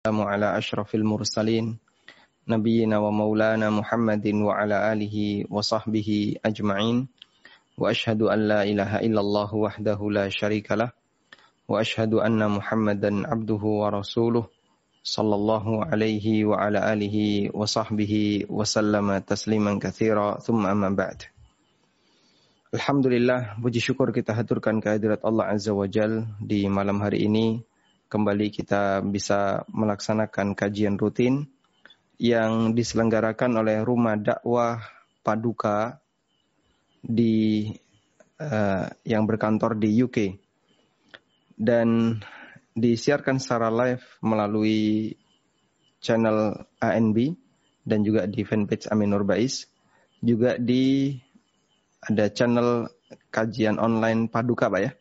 والسلام على أشرف المرسلين نبينا ومولانا محمد وعلى آله وصحبه أجمعين وأشهد أن لا إله إلا الله وحده لا شريك له وأشهد أن محمدا عبده ورسوله صلى الله عليه وعلى آله وصحبه وسلم تسليما كثيرا ثم أما بعد Alhamdulillah, puji syukur kita haturkan kehadirat Allah Azza wa Jal di malam hari ini kembali kita bisa melaksanakan kajian rutin yang diselenggarakan oleh Rumah Dakwah Paduka di uh, yang berkantor di UK dan disiarkan secara live melalui channel ANB dan juga di fanpage Aminur Bais. Juga di ada channel kajian online Paduka Pak ya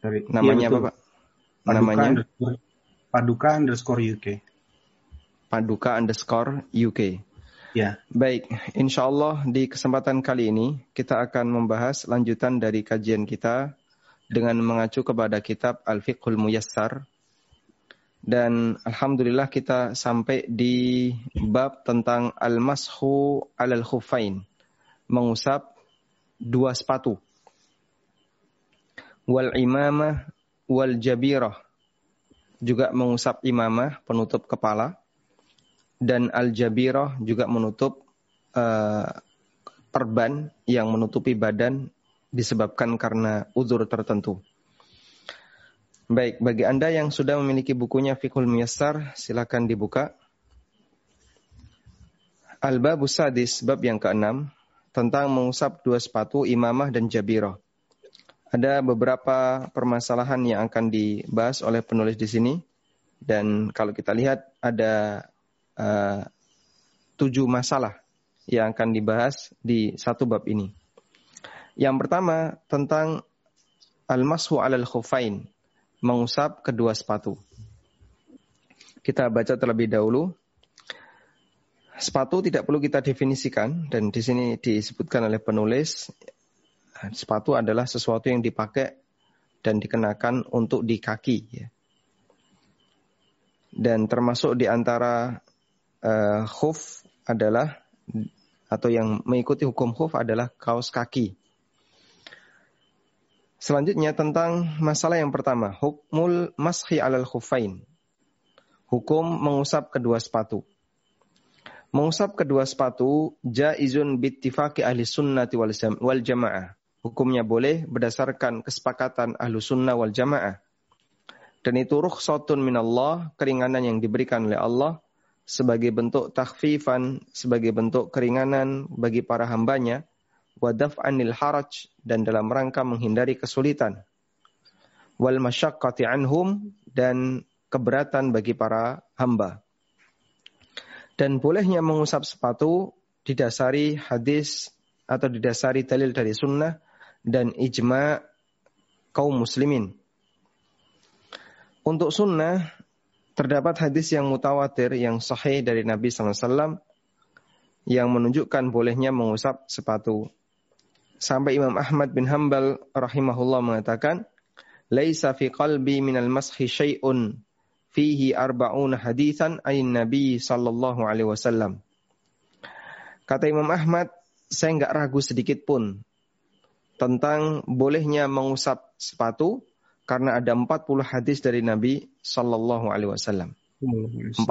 Sorry. Namanya iya, apa Pak? Paduka Namanya underscore, Paduka underscore UK. Paduka underscore UK. Ya. Baik, insya Allah di kesempatan kali ini kita akan membahas lanjutan dari kajian kita dengan mengacu kepada kitab Al-Fiqhul Muyassar. Dan Alhamdulillah kita sampai di bab tentang Al-Mashu Al-Khufain. Mengusap dua sepatu wal imamah wal jabirah juga mengusap imamah penutup kepala dan al jabirah juga menutup uh, perban yang menutupi badan disebabkan karena uzur tertentu. Baik, bagi Anda yang sudah memiliki bukunya Fiqhul Muyassar, silakan dibuka. Al-Babu Sadis, bab yang keenam, tentang mengusap dua sepatu imamah dan jabirah ada beberapa permasalahan yang akan dibahas oleh penulis di sini dan kalau kita lihat ada uh, tujuh masalah yang akan dibahas di satu bab ini. Yang pertama tentang al-mashu alal khufain, mengusap kedua sepatu. Kita baca terlebih dahulu. Sepatu tidak perlu kita definisikan dan di sini disebutkan oleh penulis sepatu adalah sesuatu yang dipakai dan dikenakan untuk di kaki. Ya. Dan termasuk di antara uh, khuf adalah atau yang mengikuti hukum khuf adalah kaos kaki. Selanjutnya tentang masalah yang pertama, hukmul mashi alal khufain. Hukum mengusap kedua sepatu. Mengusap kedua sepatu jaizun bittifaqi ahli sunnati wal jamaah hukumnya boleh berdasarkan kesepakatan ahlu sunnah wal jamaah. Dan itu rukhsatun minallah, keringanan yang diberikan oleh Allah sebagai bentuk takhfifan, sebagai bentuk keringanan bagi para hambanya, wadaf anil haraj, dan dalam rangka menghindari kesulitan. Wal masyaqqati anhum, dan keberatan bagi para hamba. Dan bolehnya mengusap sepatu didasari hadis atau didasari dalil dari sunnah dan ijma kaum muslimin. Untuk sunnah, terdapat hadis yang mutawatir yang sahih dari Nabi SAW yang menunjukkan bolehnya mengusap sepatu. Sampai Imam Ahmad bin Hambal rahimahullah mengatakan, Laisa fi qalbi minal mashi syai'un fihi arba'una hadithan ayin Nabi sallallahu alaihi wasallam. Kata Imam Ahmad, saya enggak ragu sedikit pun tentang bolehnya mengusap sepatu karena ada 40 hadis dari Nabi Sallallahu Alaihi Wasallam. 40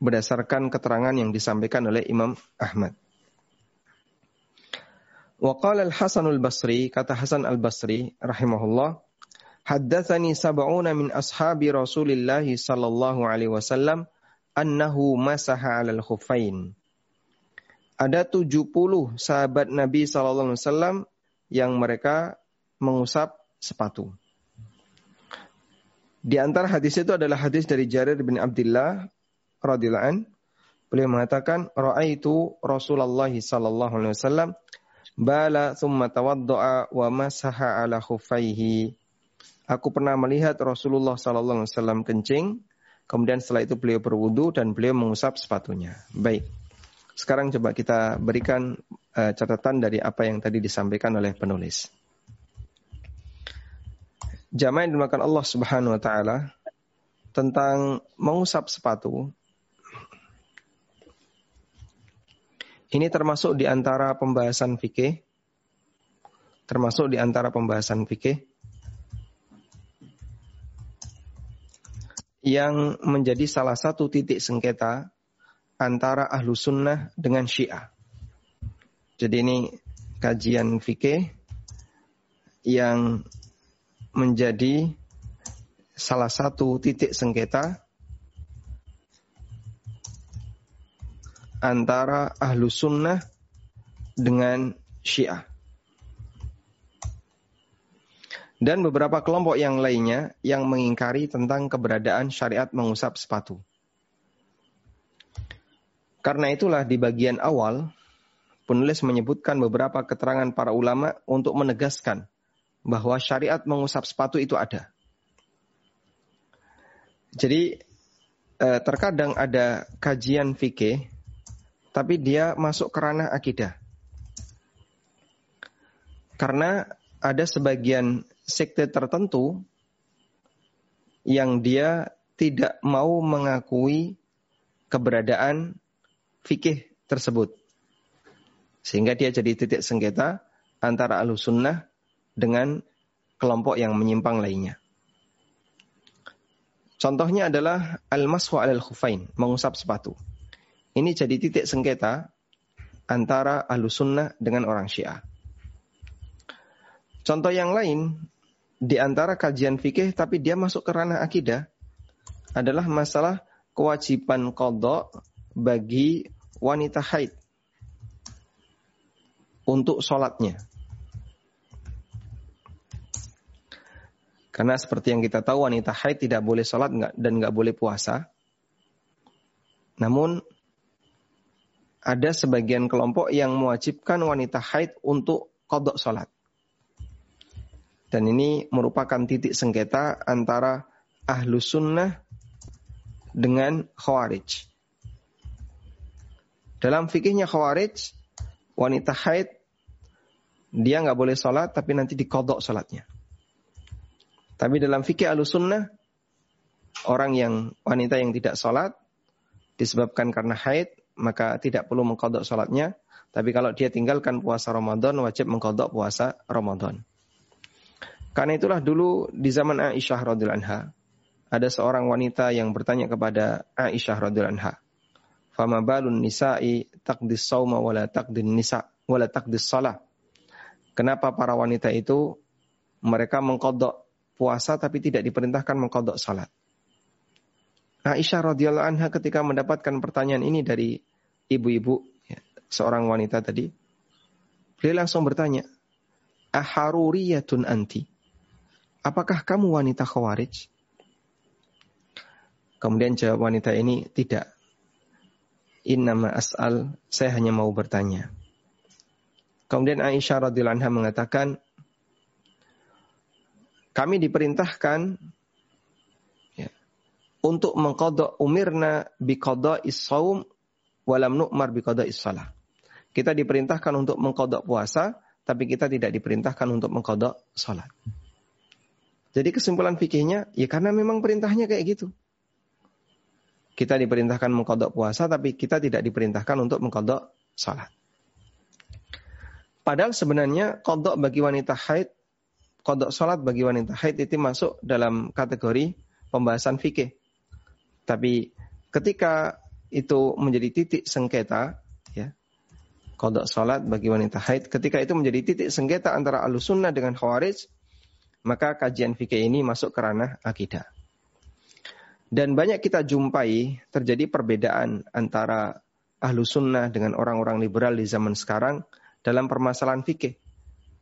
berdasarkan keterangan yang disampaikan oleh Imam Ahmad. Waqala al-Hasan al-Basri, kata Hasan al-Basri rahimahullah, Haddatsani sab'una min ashabi Rasulillah sallallahu alaihi wasallam annahu masaha 'alal khuffain ada 70 sahabat Nabi SAW yang mereka mengusap sepatu. Di antara hadis itu adalah hadis dari Jarir bin Abdullah radhiyallahu an. Beliau mengatakan, "Ra'aitu Rasulullah sallallahu alaihi wasallam bala thumma tawadda'a wa masaha ala khuffaihi." Aku pernah melihat Rasulullah sallallahu alaihi wasallam kencing, kemudian setelah itu beliau berwudu dan beliau mengusap sepatunya. Baik. Sekarang coba kita berikan uh, catatan dari apa yang tadi disampaikan oleh penulis. Jamaah yang dimakan Allah Subhanahu wa taala tentang mengusap sepatu ini termasuk di antara pembahasan fikih termasuk di antara pembahasan fikih yang menjadi salah satu titik sengketa antara ahlu sunnah dengan syiah. Jadi ini kajian fikih yang menjadi salah satu titik sengketa antara ahlu sunnah dengan syiah. Dan beberapa kelompok yang lainnya yang mengingkari tentang keberadaan syariat mengusap sepatu. Karena itulah di bagian awal, penulis menyebutkan beberapa keterangan para ulama untuk menegaskan bahwa syariat mengusap sepatu itu ada. Jadi eh, terkadang ada kajian fikih, tapi dia masuk ke ranah akidah. Karena ada sebagian sekte tertentu yang dia tidak mau mengakui keberadaan fikih tersebut. Sehingga dia jadi titik sengketa antara sunnah dengan kelompok yang menyimpang lainnya. Contohnya adalah al-maswa al-khufain, mengusap sepatu. Ini jadi titik sengketa antara sunnah dengan orang syiah. Contoh yang lain, di antara kajian fikih tapi dia masuk ke ranah akidah adalah masalah kewajiban kodok bagi wanita haid untuk sholatnya. Karena seperti yang kita tahu wanita haid tidak boleh sholat dan nggak boleh puasa. Namun ada sebagian kelompok yang mewajibkan wanita haid untuk kodok sholat. Dan ini merupakan titik sengketa antara ahlu sunnah dengan khawarij. Dalam fikihnya khawarij, wanita haid, dia nggak boleh sholat, tapi nanti dikodok sholatnya. Tapi dalam fikih ahlu sunnah, orang yang wanita yang tidak sholat, disebabkan karena haid, maka tidak perlu mengkodok sholatnya. Tapi kalau dia tinggalkan puasa Ramadan, wajib mengkodok puasa Ramadan. Karena itulah dulu di zaman Aisyah radhiyallahu anha ada seorang wanita yang bertanya kepada Aisyah radhiyallahu anha, "Fama balun nisa'i taqdis sauma wala taqdin nisa wala taqdis salah?" Kenapa para wanita itu mereka mengkodok puasa tapi tidak diperintahkan mengkodok salat? Aisyah radhiyallahu anha ketika mendapatkan pertanyaan ini dari ibu-ibu ya, seorang wanita tadi, beliau langsung bertanya, "Aharuriyatun anti?" apakah kamu wanita khawarij? Kemudian jawab wanita ini, tidak. Innama as'al, saya hanya mau bertanya. Kemudian Aisyah radhiyallahu anha mengatakan, kami diperintahkan ya, untuk mengkodok umirna bikodok issaum walam nu'mar bikodok issalah. Kita diperintahkan untuk mengkodok puasa, tapi kita tidak diperintahkan untuk mengkodok salat. Jadi kesimpulan fikihnya, ya karena memang perintahnya kayak gitu. Kita diperintahkan mengkodok puasa, tapi kita tidak diperintahkan untuk mengkodok salat. Padahal sebenarnya kodok bagi wanita haid, kodok salat bagi wanita haid itu masuk dalam kategori pembahasan fikih. Tapi ketika itu menjadi titik sengketa, ya, kodok salat bagi wanita haid, ketika itu menjadi titik sengketa antara alusunnah dengan khawarij, maka kajian fikih ini masuk ke ranah akidah. Dan banyak kita jumpai terjadi perbedaan antara ahlu sunnah dengan orang-orang liberal di zaman sekarang dalam permasalahan fikih.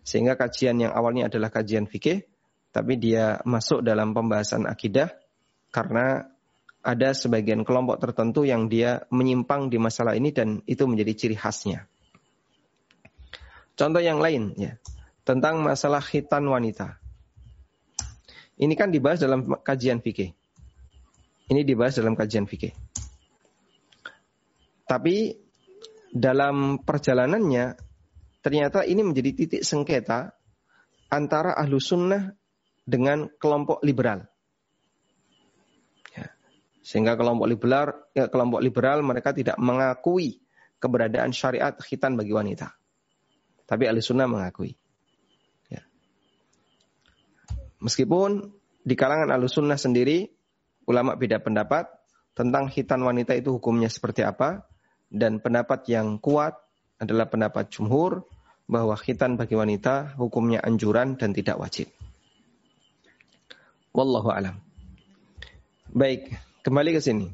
Sehingga kajian yang awalnya adalah kajian fikih, tapi dia masuk dalam pembahasan akidah karena ada sebagian kelompok tertentu yang dia menyimpang di masalah ini dan itu menjadi ciri khasnya. Contoh yang lain ya, tentang masalah khitan wanita. Ini kan dibahas dalam kajian fikih. Ini dibahas dalam kajian fikih. Tapi dalam perjalanannya ternyata ini menjadi titik sengketa antara ahlu sunnah dengan kelompok liberal. Ya. Sehingga kelompok liberal, ya, kelompok liberal mereka tidak mengakui keberadaan syariat khitan bagi wanita. Tapi ahli sunnah mengakui. Ya. Meskipun di kalangan ahli sunnah sendiri, ulama beda pendapat tentang khitan wanita itu hukumnya seperti apa. Dan pendapat yang kuat adalah pendapat jumhur bahwa khitan bagi wanita hukumnya anjuran dan tidak wajib. Wallahu alam. Baik, kembali ke sini.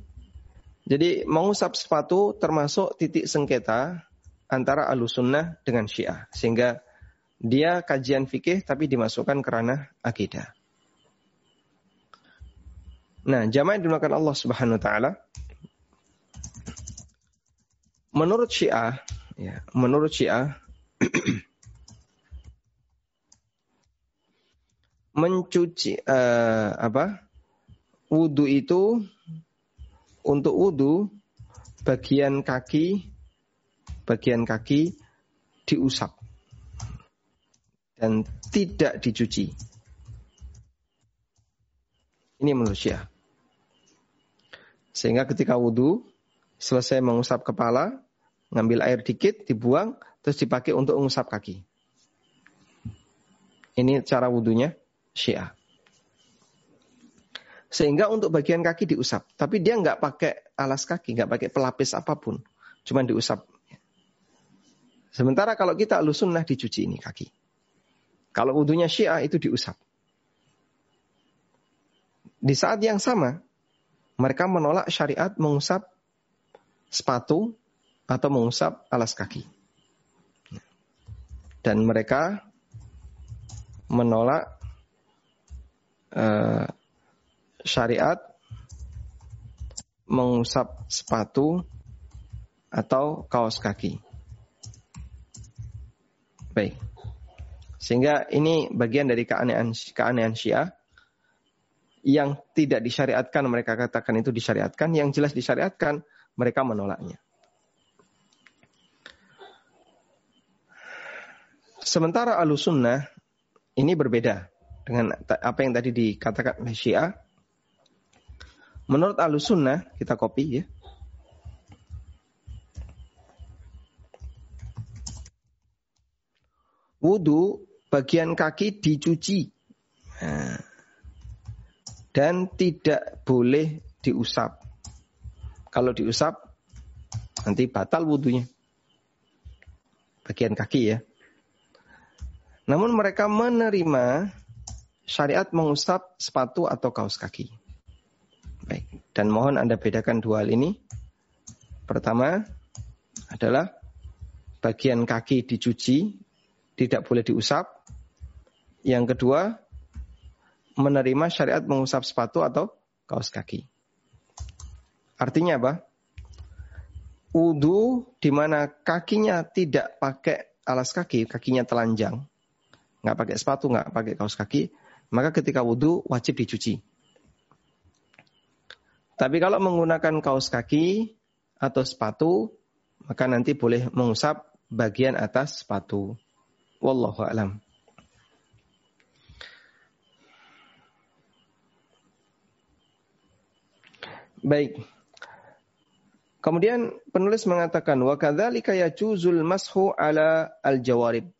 Jadi mengusap sepatu termasuk titik sengketa antara alusunnah dengan syiah. Sehingga dia kajian fikih tapi dimasukkan ke ranah akidah. Nah, jamaah yang dimakan Allah Subhanahu wa taala menurut Syiah ya, menurut Syiah mencuci uh, apa? Wudu itu untuk wudu bagian kaki bagian kaki diusap dan tidak dicuci. Ini menurut Syiah. Sehingga ketika wudhu, selesai mengusap kepala, ngambil air dikit, dibuang, terus dipakai untuk mengusap kaki. Ini cara wudhunya Syiah. Sehingga untuk bagian kaki diusap. Tapi dia nggak pakai alas kaki, nggak pakai pelapis apa pun. Cuma diusap Sementara kalau kita sunnah dicuci ini kaki. Kalau wudhunya syiah itu diusap. Di saat yang sama, mereka menolak syariat mengusap sepatu atau mengusap alas kaki. Dan mereka menolak uh, syariat mengusap sepatu atau kaos kaki. Baik. Sehingga ini bagian dari keanehan keanehan Syiah yang tidak disyariatkan mereka katakan itu disyariatkan, yang jelas disyariatkan mereka menolaknya. Sementara alusunnah ini berbeda dengan apa yang tadi dikatakan oleh Syiah. Menurut alusunnah kita copy ya. wudhu bagian kaki dicuci nah, dan tidak boleh diusap. Kalau diusap nanti batal wudhunya. Bagian kaki ya. Namun mereka menerima syariat mengusap sepatu atau kaos kaki. Baik, dan mohon Anda bedakan dua hal ini. Pertama adalah bagian kaki dicuci tidak boleh diusap. Yang kedua, menerima syariat mengusap sepatu atau kaos kaki. Artinya apa? Udu di mana kakinya tidak pakai alas kaki, kakinya telanjang, nggak pakai sepatu, nggak pakai kaos kaki, maka ketika wudhu wajib dicuci. Tapi kalau menggunakan kaos kaki atau sepatu, maka nanti boleh mengusap bagian atas sepatu. Wallahu alam. Baik. Kemudian penulis mengatakan wa kadzalika yajuzul mashu ala al-jawarib.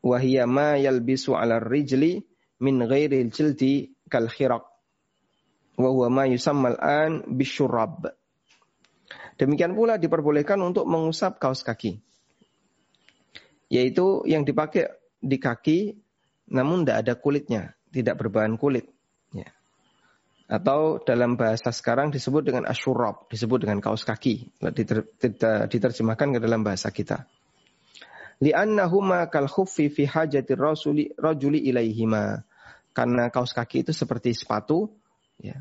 Wa hiya ma yalbisu ala rijli min ghairi al-jildi kal khiraq. Wa huwa ma yusamma al-an bisyurab. Demikian pula diperbolehkan untuk mengusap kaos kaki yaitu yang dipakai di kaki namun tidak ada kulitnya, tidak berbahan kulit. Atau dalam bahasa sekarang disebut dengan asyurab, disebut dengan kaos kaki, diter, diterjemahkan ke dalam bahasa kita. Li'annahuma kal khuffi fi hajati rasuli. Karena kaos kaki itu seperti sepatu, ya.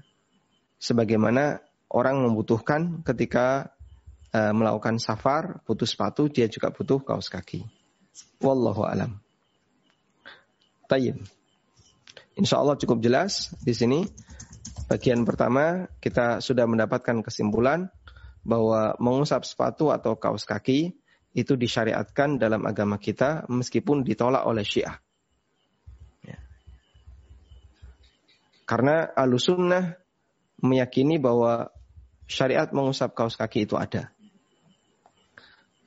Sebagaimana orang membutuhkan ketika uh, melakukan safar, butuh sepatu, dia juga butuh kaos kaki. Wallahu alam. Tayyib. Insya Allah cukup jelas di sini. Bagian pertama kita sudah mendapatkan kesimpulan bahwa mengusap sepatu atau kaos kaki itu disyariatkan dalam agama kita meskipun ditolak oleh Syiah. Ya. Karena alusunnah meyakini bahwa syariat mengusap kaos kaki itu ada.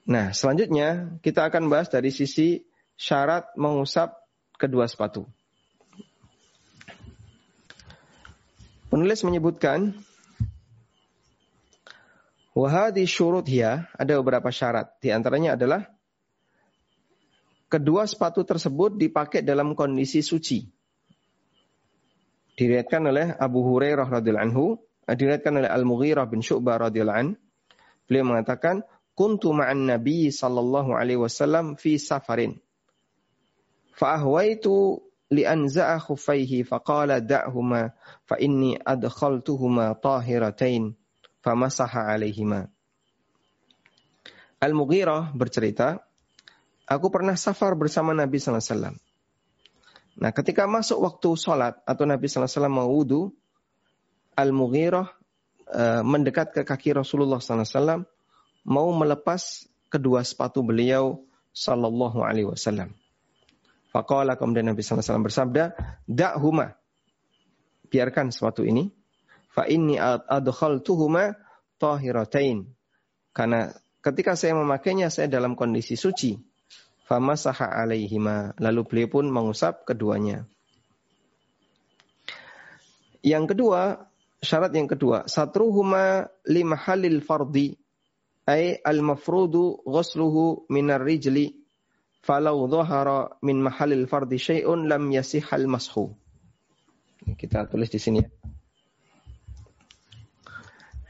Nah, selanjutnya kita akan bahas dari sisi syarat mengusap kedua sepatu. Penulis menyebutkan Wahadi syurut ya, ada beberapa syarat. Di antaranya adalah kedua sepatu tersebut dipakai dalam kondisi suci. Diriatkan oleh Abu Hurairah radhiyallahu anhu, diriatkan oleh Al-Mughirah bin Syu'bah radhiyallahu an. Beliau mengatakan, "Kuntu ma'an Nabi sallallahu alaihi wasallam fi safarin." Fa'ahwaitu li'anza'a khuffaihi faqala da'huma fa inni adkhaltuhuma tahiratain famasaha alaihima. Al-Mughirah bercerita, aku pernah safar bersama Nabi sallallahu alaihi wasallam. Nah, ketika masuk waktu sholat atau Nabi sallallahu alaihi wasallam mau wudu, Al-Mughirah uh, mendekat ke kaki Rasulullah sallallahu alaihi wasallam mau melepas kedua sepatu beliau sallallahu alaihi wasallam. Faqala kemudian Nabi wasallam bersabda, "Da'huma." Biarkan sepatu ini fa inni adkhaltuhuma tahiratain. Karena ketika saya memakainya saya dalam kondisi suci. Famasaha alaihima. Lalu beliau pun mengusap keduanya. Yang kedua, syarat yang kedua, satruhuma limahalil fardi ay al-mafrudu ghusluhu minar rijli falau dhahara min mahalil fardi syai'un lam yasihal mashu. Kita tulis di sini ya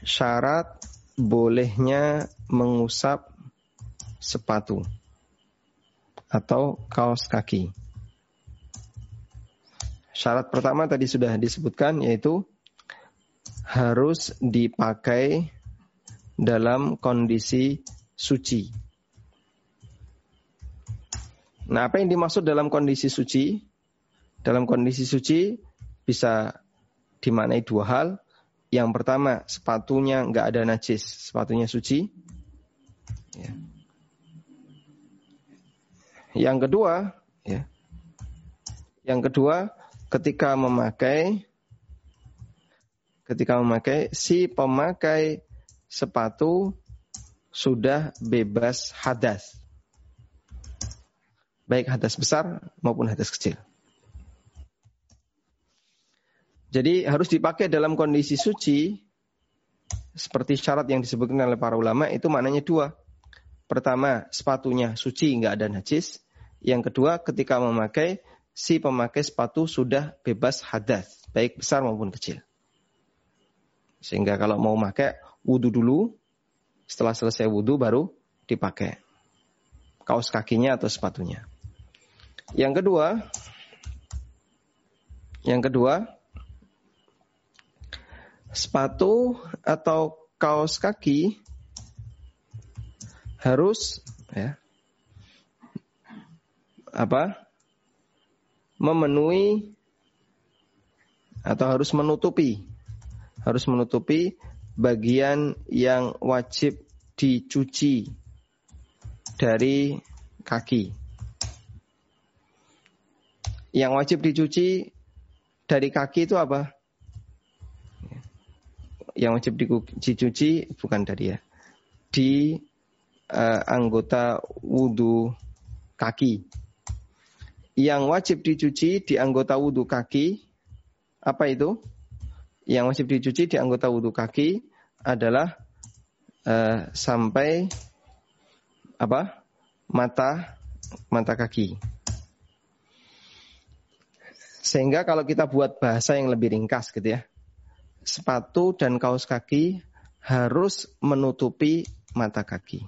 syarat bolehnya mengusap sepatu atau kaos kaki. Syarat pertama tadi sudah disebutkan yaitu harus dipakai dalam kondisi suci. Nah, apa yang dimaksud dalam kondisi suci? Dalam kondisi suci bisa dimaknai dua hal. Yang pertama, sepatunya nggak ada najis, sepatunya suci. Ya. Yang kedua, ya. Yang kedua, ketika memakai ketika memakai si pemakai sepatu sudah bebas hadas. Baik hadas besar maupun hadas kecil. Jadi harus dipakai dalam kondisi suci seperti syarat yang disebutkan oleh para ulama itu maknanya dua. Pertama, sepatunya suci nggak ada najis. Yang kedua, ketika memakai si pemakai sepatu sudah bebas hadas, baik besar maupun kecil. Sehingga kalau mau pakai wudhu dulu, setelah selesai wudhu baru dipakai kaos kakinya atau sepatunya. Yang kedua, yang kedua, sepatu atau kaos kaki harus ya apa? Memenuhi atau harus menutupi harus menutupi bagian yang wajib dicuci dari kaki. Yang wajib dicuci dari kaki itu apa? yang wajib dicuci bukan tadi ya. Di uh, anggota wudhu kaki. Yang wajib dicuci di anggota wudhu kaki, apa itu? Yang wajib dicuci di anggota wudhu kaki adalah uh, sampai apa? Mata mata kaki. Sehingga kalau kita buat bahasa yang lebih ringkas gitu ya sepatu dan kaos kaki harus menutupi mata kaki.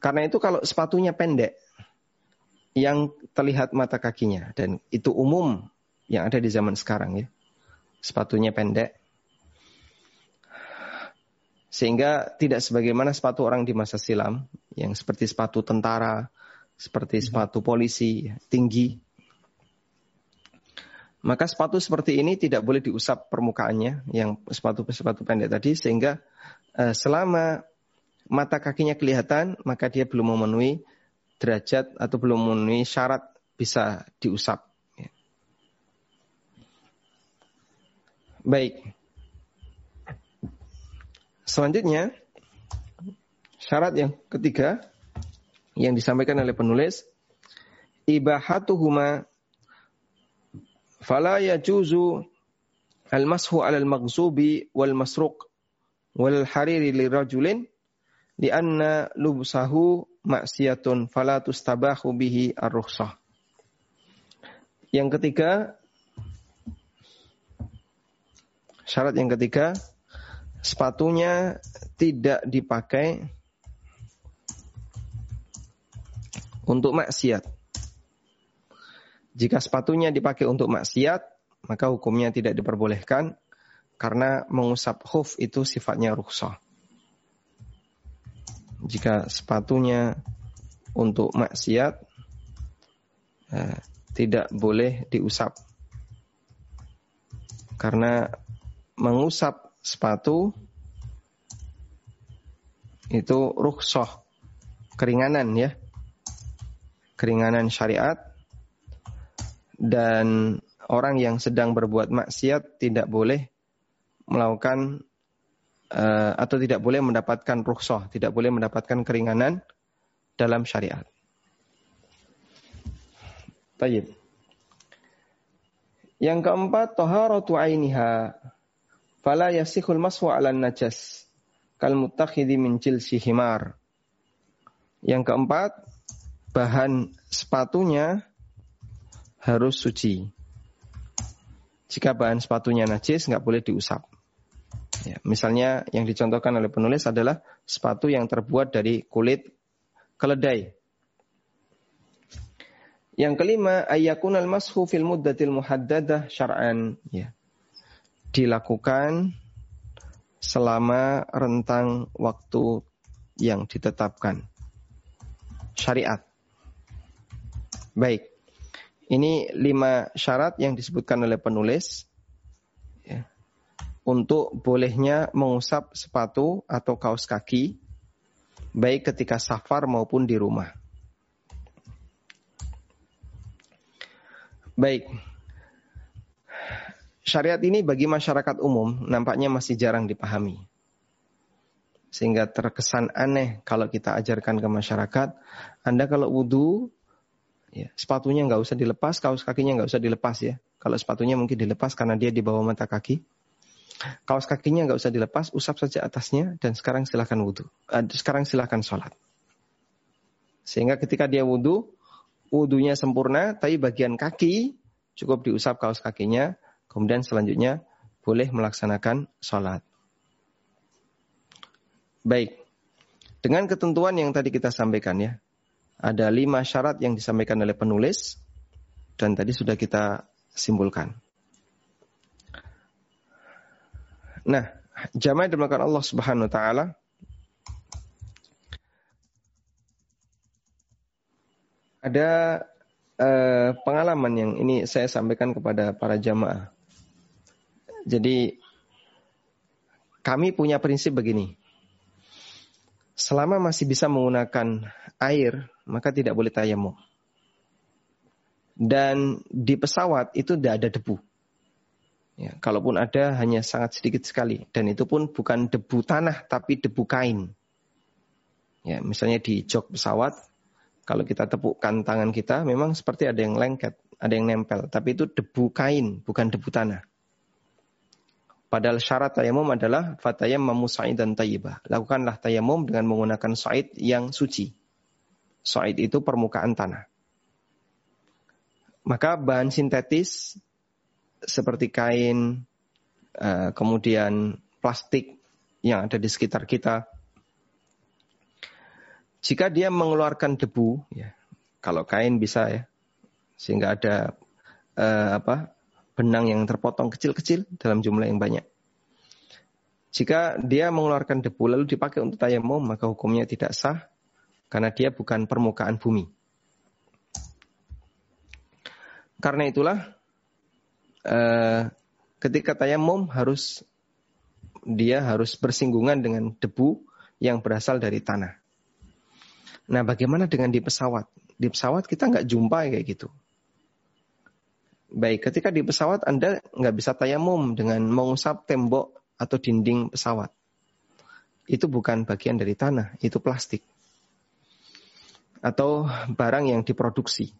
Karena itu kalau sepatunya pendek, yang terlihat mata kakinya dan itu umum yang ada di zaman sekarang ya. Sepatunya pendek. Sehingga tidak sebagaimana sepatu orang di masa silam yang seperti sepatu tentara, seperti sepatu polisi tinggi maka sepatu seperti ini tidak boleh diusap permukaannya yang sepatu-sepatu pendek tadi sehingga uh, selama mata kakinya kelihatan maka dia belum memenuhi derajat atau belum memenuhi syarat bisa diusap. Ya. Baik. Selanjutnya, syarat yang ketiga yang disampaikan oleh penulis, ibahatuhuma fala yajuzu al-mashu 'ala al-maghzubi wal masruq wal hariri lirajulin lianna lubsahu maksiatun fala tustabahu bihi ar-rukhsah. Yang ketiga syarat yang ketiga sepatunya tidak dipakai untuk maksiat. Jika sepatunya dipakai untuk maksiat, maka hukumnya tidak diperbolehkan karena mengusap huf itu sifatnya rukhsah. Jika sepatunya untuk maksiat, eh, tidak boleh diusap. Karena mengusap sepatu itu rukhsah, keringanan ya. Keringanan syariat dan orang yang sedang berbuat maksiat tidak boleh melakukan uh, atau tidak boleh mendapatkan rukhsah, tidak boleh mendapatkan keringanan dalam syariat. Tayyib. Yang keempat, taharatu ainiha. Fala yasikhul maswa 'ala najas kal mutakhidhi min jilsi himar. Yang keempat, bahan sepatunya harus suci. Jika bahan sepatunya najis, nggak boleh diusap. Ya, misalnya yang dicontohkan oleh penulis adalah sepatu yang terbuat dari kulit keledai. Yang kelima, ayakun al-mashu fil muddatil muhaddadah syar'an. Ya. Dilakukan selama rentang waktu yang ditetapkan. Syariat. Baik. Ini lima syarat yang disebutkan oleh penulis ya, untuk bolehnya mengusap sepatu atau kaos kaki baik ketika safar maupun di rumah. Baik. Syariat ini bagi masyarakat umum nampaknya masih jarang dipahami. Sehingga terkesan aneh kalau kita ajarkan ke masyarakat, Anda kalau wudhu Ya, sepatunya nggak usah dilepas, kaos kakinya nggak usah dilepas ya. Kalau sepatunya mungkin dilepas karena dia di bawah mata kaki. Kaos kakinya nggak usah dilepas, usap saja atasnya dan sekarang silahkan wudhu. Uh, sekarang silahkan sholat. Sehingga ketika dia wudhu, wudhunya sempurna, tapi bagian kaki cukup diusap kaos kakinya, kemudian selanjutnya boleh melaksanakan sholat. Baik, dengan ketentuan yang tadi kita sampaikan ya, ada lima syarat yang disampaikan oleh penulis dan tadi sudah kita simpulkan. Nah, jamaah dimakan Allah Subhanahu wa taala ada eh, pengalaman yang ini saya sampaikan kepada para jamaah. Jadi kami punya prinsip begini. Selama masih bisa menggunakan air, maka tidak boleh tayamum. Dan di pesawat itu tidak ada debu. Ya, kalaupun ada hanya sangat sedikit sekali dan itu pun bukan debu tanah tapi debu kain. Ya, misalnya di jok pesawat kalau kita tepukkan tangan kita memang seperti ada yang lengket, ada yang nempel, tapi itu debu kain bukan debu tanah. Padahal syarat tayamum adalah fatayam mamusa'id dan tayyibah. Lakukanlah tayamum dengan menggunakan sa'id yang suci. Sa'id itu permukaan tanah. Maka bahan sintetis seperti kain, eh, kemudian plastik yang ada di sekitar kita, jika dia mengeluarkan debu, ya, kalau kain bisa ya, sehingga ada uh, apa benang yang terpotong kecil-kecil dalam jumlah yang banyak. Jika dia mengeluarkan debu lalu dipakai untuk tayamum, maka hukumnya tidak sah karena dia bukan permukaan bumi. Karena itulah eh, ketika tayamum harus dia harus bersinggungan dengan debu yang berasal dari tanah. Nah, bagaimana dengan di pesawat? Di pesawat kita nggak jumpa kayak gitu. Baik, ketika di pesawat Anda nggak bisa tayamum dengan mengusap tembok atau dinding pesawat. Itu bukan bagian dari tanah, itu plastik. Atau barang yang diproduksi.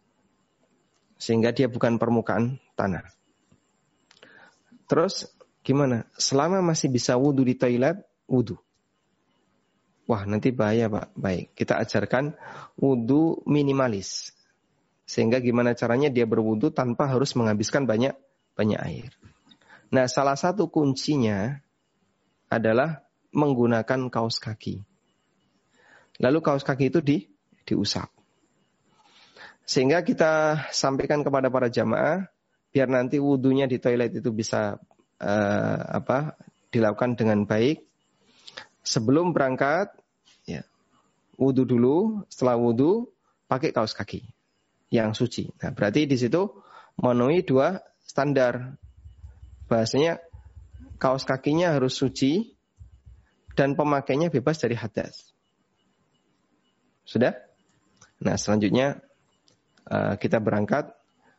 Sehingga dia bukan permukaan tanah. Terus gimana? Selama masih bisa wudhu di toilet, wudhu. Wah nanti bahaya Pak. Baik, kita ajarkan wudhu minimalis. Sehingga gimana caranya dia berwudhu tanpa harus menghabiskan banyak banyak air. Nah salah satu kuncinya adalah menggunakan kaos kaki. Lalu kaos kaki itu di, diusap. Sehingga kita sampaikan kepada para jamaah biar nanti wudhunya di toilet itu bisa uh, apa dilakukan dengan baik. Sebelum berangkat wudhu dulu, setelah wudhu pakai kaos kaki yang suci. Nah, berarti di situ memenuhi dua standar. Bahasanya kaos kakinya harus suci dan pemakainya bebas dari hadas. Sudah? Nah, selanjutnya uh, kita berangkat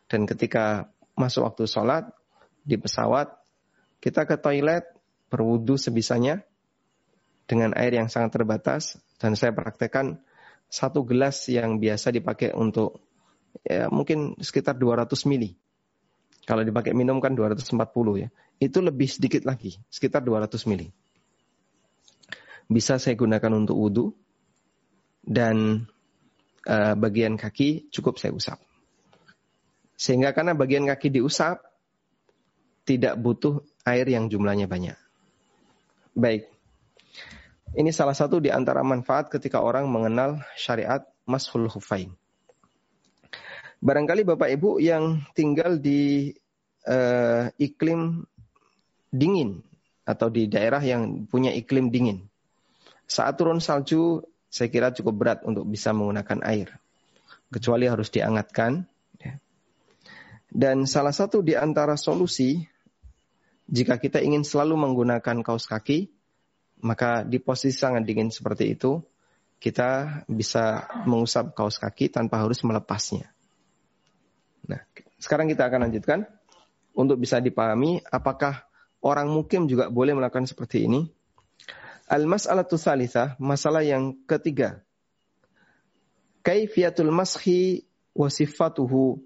dan ketika masuk waktu sholat di pesawat, kita ke toilet berwudu sebisanya dengan air yang sangat terbatas dan saya praktekkan satu gelas yang biasa dipakai untuk ya mungkin sekitar 200 mili. Kalau dipakai minum kan 240 ya. Itu lebih sedikit lagi, sekitar 200 mili. Bisa saya gunakan untuk wudhu dan uh, bagian kaki cukup saya usap. Sehingga karena bagian kaki diusap tidak butuh air yang jumlahnya banyak. Baik, ini salah satu di antara manfaat ketika orang mengenal syariat mashul hufain. Barangkali Bapak Ibu yang tinggal di uh, iklim dingin atau di daerah yang punya iklim dingin. Saat turun salju, saya kira cukup berat untuk bisa menggunakan air. Kecuali harus diangatkan. Ya. Dan salah satu di antara solusi, jika kita ingin selalu menggunakan kaos kaki, maka di posisi sangat dingin seperti itu, kita bisa mengusap kaos kaki tanpa harus melepasnya. Nah, sekarang kita akan lanjutkan untuk bisa dipahami apakah orang mukim juga boleh melakukan seperti ini. Al-mas'alatu salisa, masalah yang ketiga. Kaifiyatul mashi wa sifatuhu.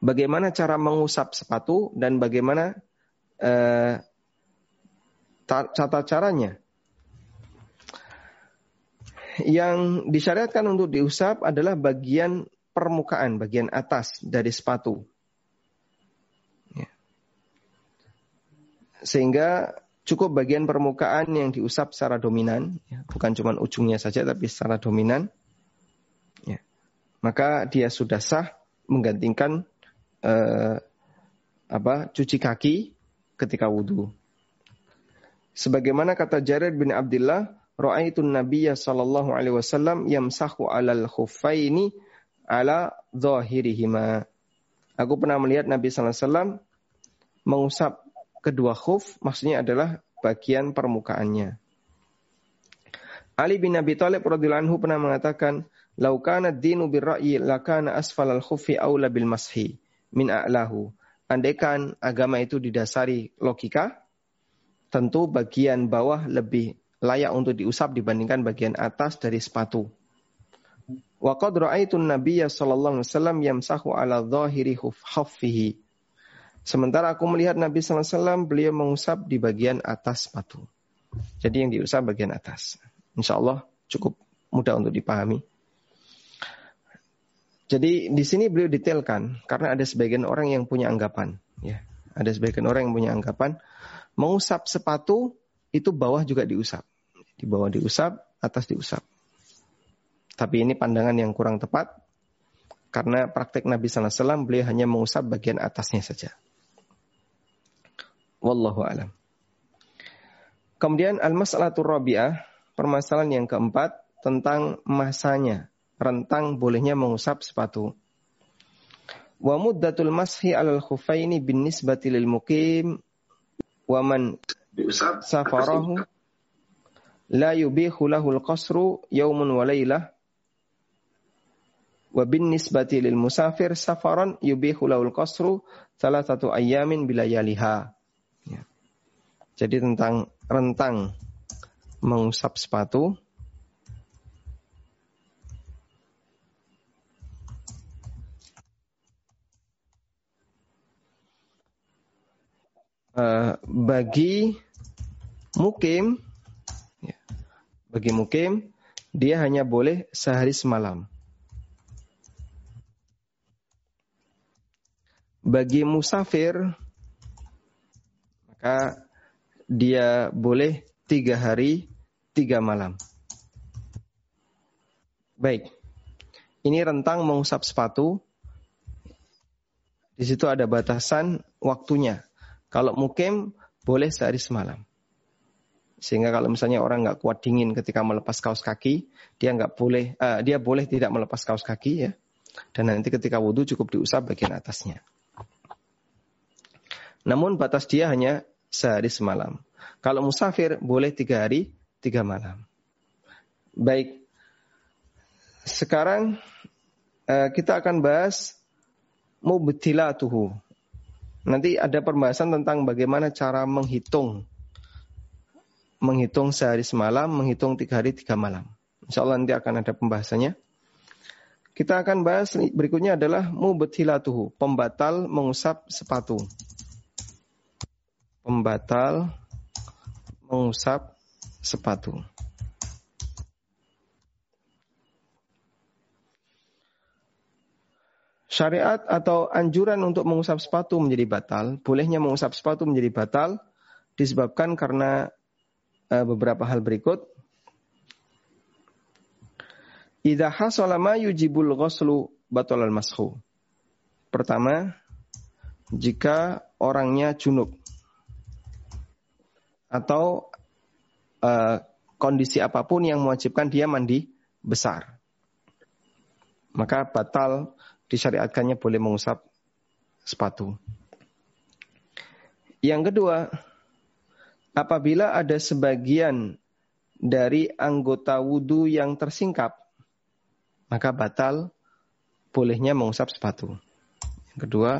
Bagaimana cara mengusap sepatu dan bagaimana uh, tata caranya. Yang disyariatkan untuk diusap adalah bagian permukaan, bagian atas dari sepatu. Ya. Sehingga cukup bagian permukaan yang diusap secara dominan, ya. bukan cuma ujungnya saja, tapi secara dominan. Ya. Maka dia sudah sah menggantikan eh, apa cuci kaki ketika wudhu. Sebagaimana kata Jarir bin Abdullah, Ra'aitun Nabiyya sallallahu alaihi wasallam yamsahu 'alal khuffaini 'ala dhahirihima. Aku pernah melihat Nabi sallallahu alaihi wasallam mengusap kedua khuf, maksudnya adalah bagian permukaannya. Ali bin Abi Thalib radhiyallahu anhu pernah mengatakan, "Lau kana dinu birra'yi lakana asfalal khuffi aula bil mashi min a'lahu." Andaikan agama itu didasari logika, tentu bagian bawah lebih layak untuk diusap dibandingkan bagian atas dari sepatu. Wa qad ra'aitu an-nabiyya sallallahu alaihi wasallam yamsahu ala dhahiri khuffihi. Sementara aku melihat Nabi sallallahu alaihi wasallam beliau mengusap di bagian atas sepatu. Jadi yang diusap bagian atas. Insya Allah cukup mudah untuk dipahami. Jadi di sini beliau detailkan karena ada sebagian orang yang punya anggapan, ya. Ada sebagian orang yang punya anggapan Mengusap sepatu itu bawah juga diusap. Di bawah diusap, atas diusap. Tapi ini pandangan yang kurang tepat karena praktek Nabi Sallallahu Alaihi Wasallam beliau hanya mengusap bagian atasnya saja. Wallahu alam. Kemudian al-mas'alatul rabi'ah, permasalahan yang keempat tentang masanya, rentang bolehnya mengusap sepatu. Wa muddatul mashi alal khufaini bin nisbati lil mukim waman safarahu la yubihu lahul qasru yaumun wa laylah Wa bin nisbati lil musafir safaran yubihu laul qasru salah satu ayamin bila yaliha. Ya. Jadi tentang rentang mengusap sepatu. Uh, bagi mukim, ya, bagi mukim dia hanya boleh sehari semalam. Bagi musafir, maka dia boleh tiga hari, tiga malam. Baik, ini rentang mengusap sepatu. Di situ ada batasan waktunya. Kalau mukim, boleh sehari semalam. Sehingga kalau misalnya orang nggak kuat dingin ketika melepas kaos kaki, dia nggak boleh, uh, dia boleh tidak melepas kaos kaki ya. Dan nanti ketika wudhu cukup diusap bagian atasnya. Namun batas dia hanya sehari semalam. Kalau musafir boleh tiga hari, tiga malam. Baik. Sekarang uh, kita akan bahas mubtilatuhu. Nanti ada pembahasan tentang bagaimana cara menghitung menghitung sehari semalam, menghitung tiga hari tiga malam. Insya Allah nanti akan ada pembahasannya. Kita akan bahas berikutnya adalah mubtilatuhu, pembatal mengusap sepatu. Pembatal mengusap sepatu. Syariat atau anjuran untuk mengusap sepatu menjadi batal, bolehnya mengusap sepatu menjadi batal disebabkan karena uh, beberapa hal berikut. Idza hasala ma yujibul ghuslu batalal mashu. Pertama, jika orangnya junub atau uh, kondisi apa pun yang mewajibkan dia mandi besar. Maka batal disyariatkannya boleh mengusap sepatu. Yang kedua, apabila ada sebagian dari anggota wudhu yang tersingkap, maka batal bolehnya mengusap sepatu. Yang kedua,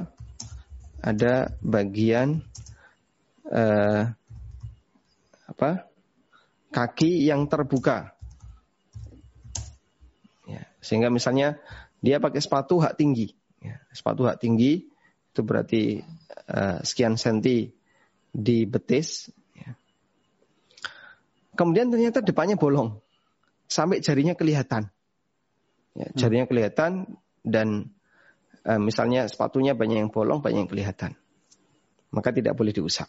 ada bagian uh, apa kaki yang terbuka, ya, sehingga misalnya dia pakai sepatu hak tinggi, ya, sepatu hak tinggi itu berarti uh, sekian senti di betis, Kemudian ternyata depannya bolong. Sampai jarinya kelihatan. Ya, hmm. jarinya kelihatan dan e, misalnya sepatunya banyak yang bolong, banyak yang kelihatan. Maka tidak boleh diusap.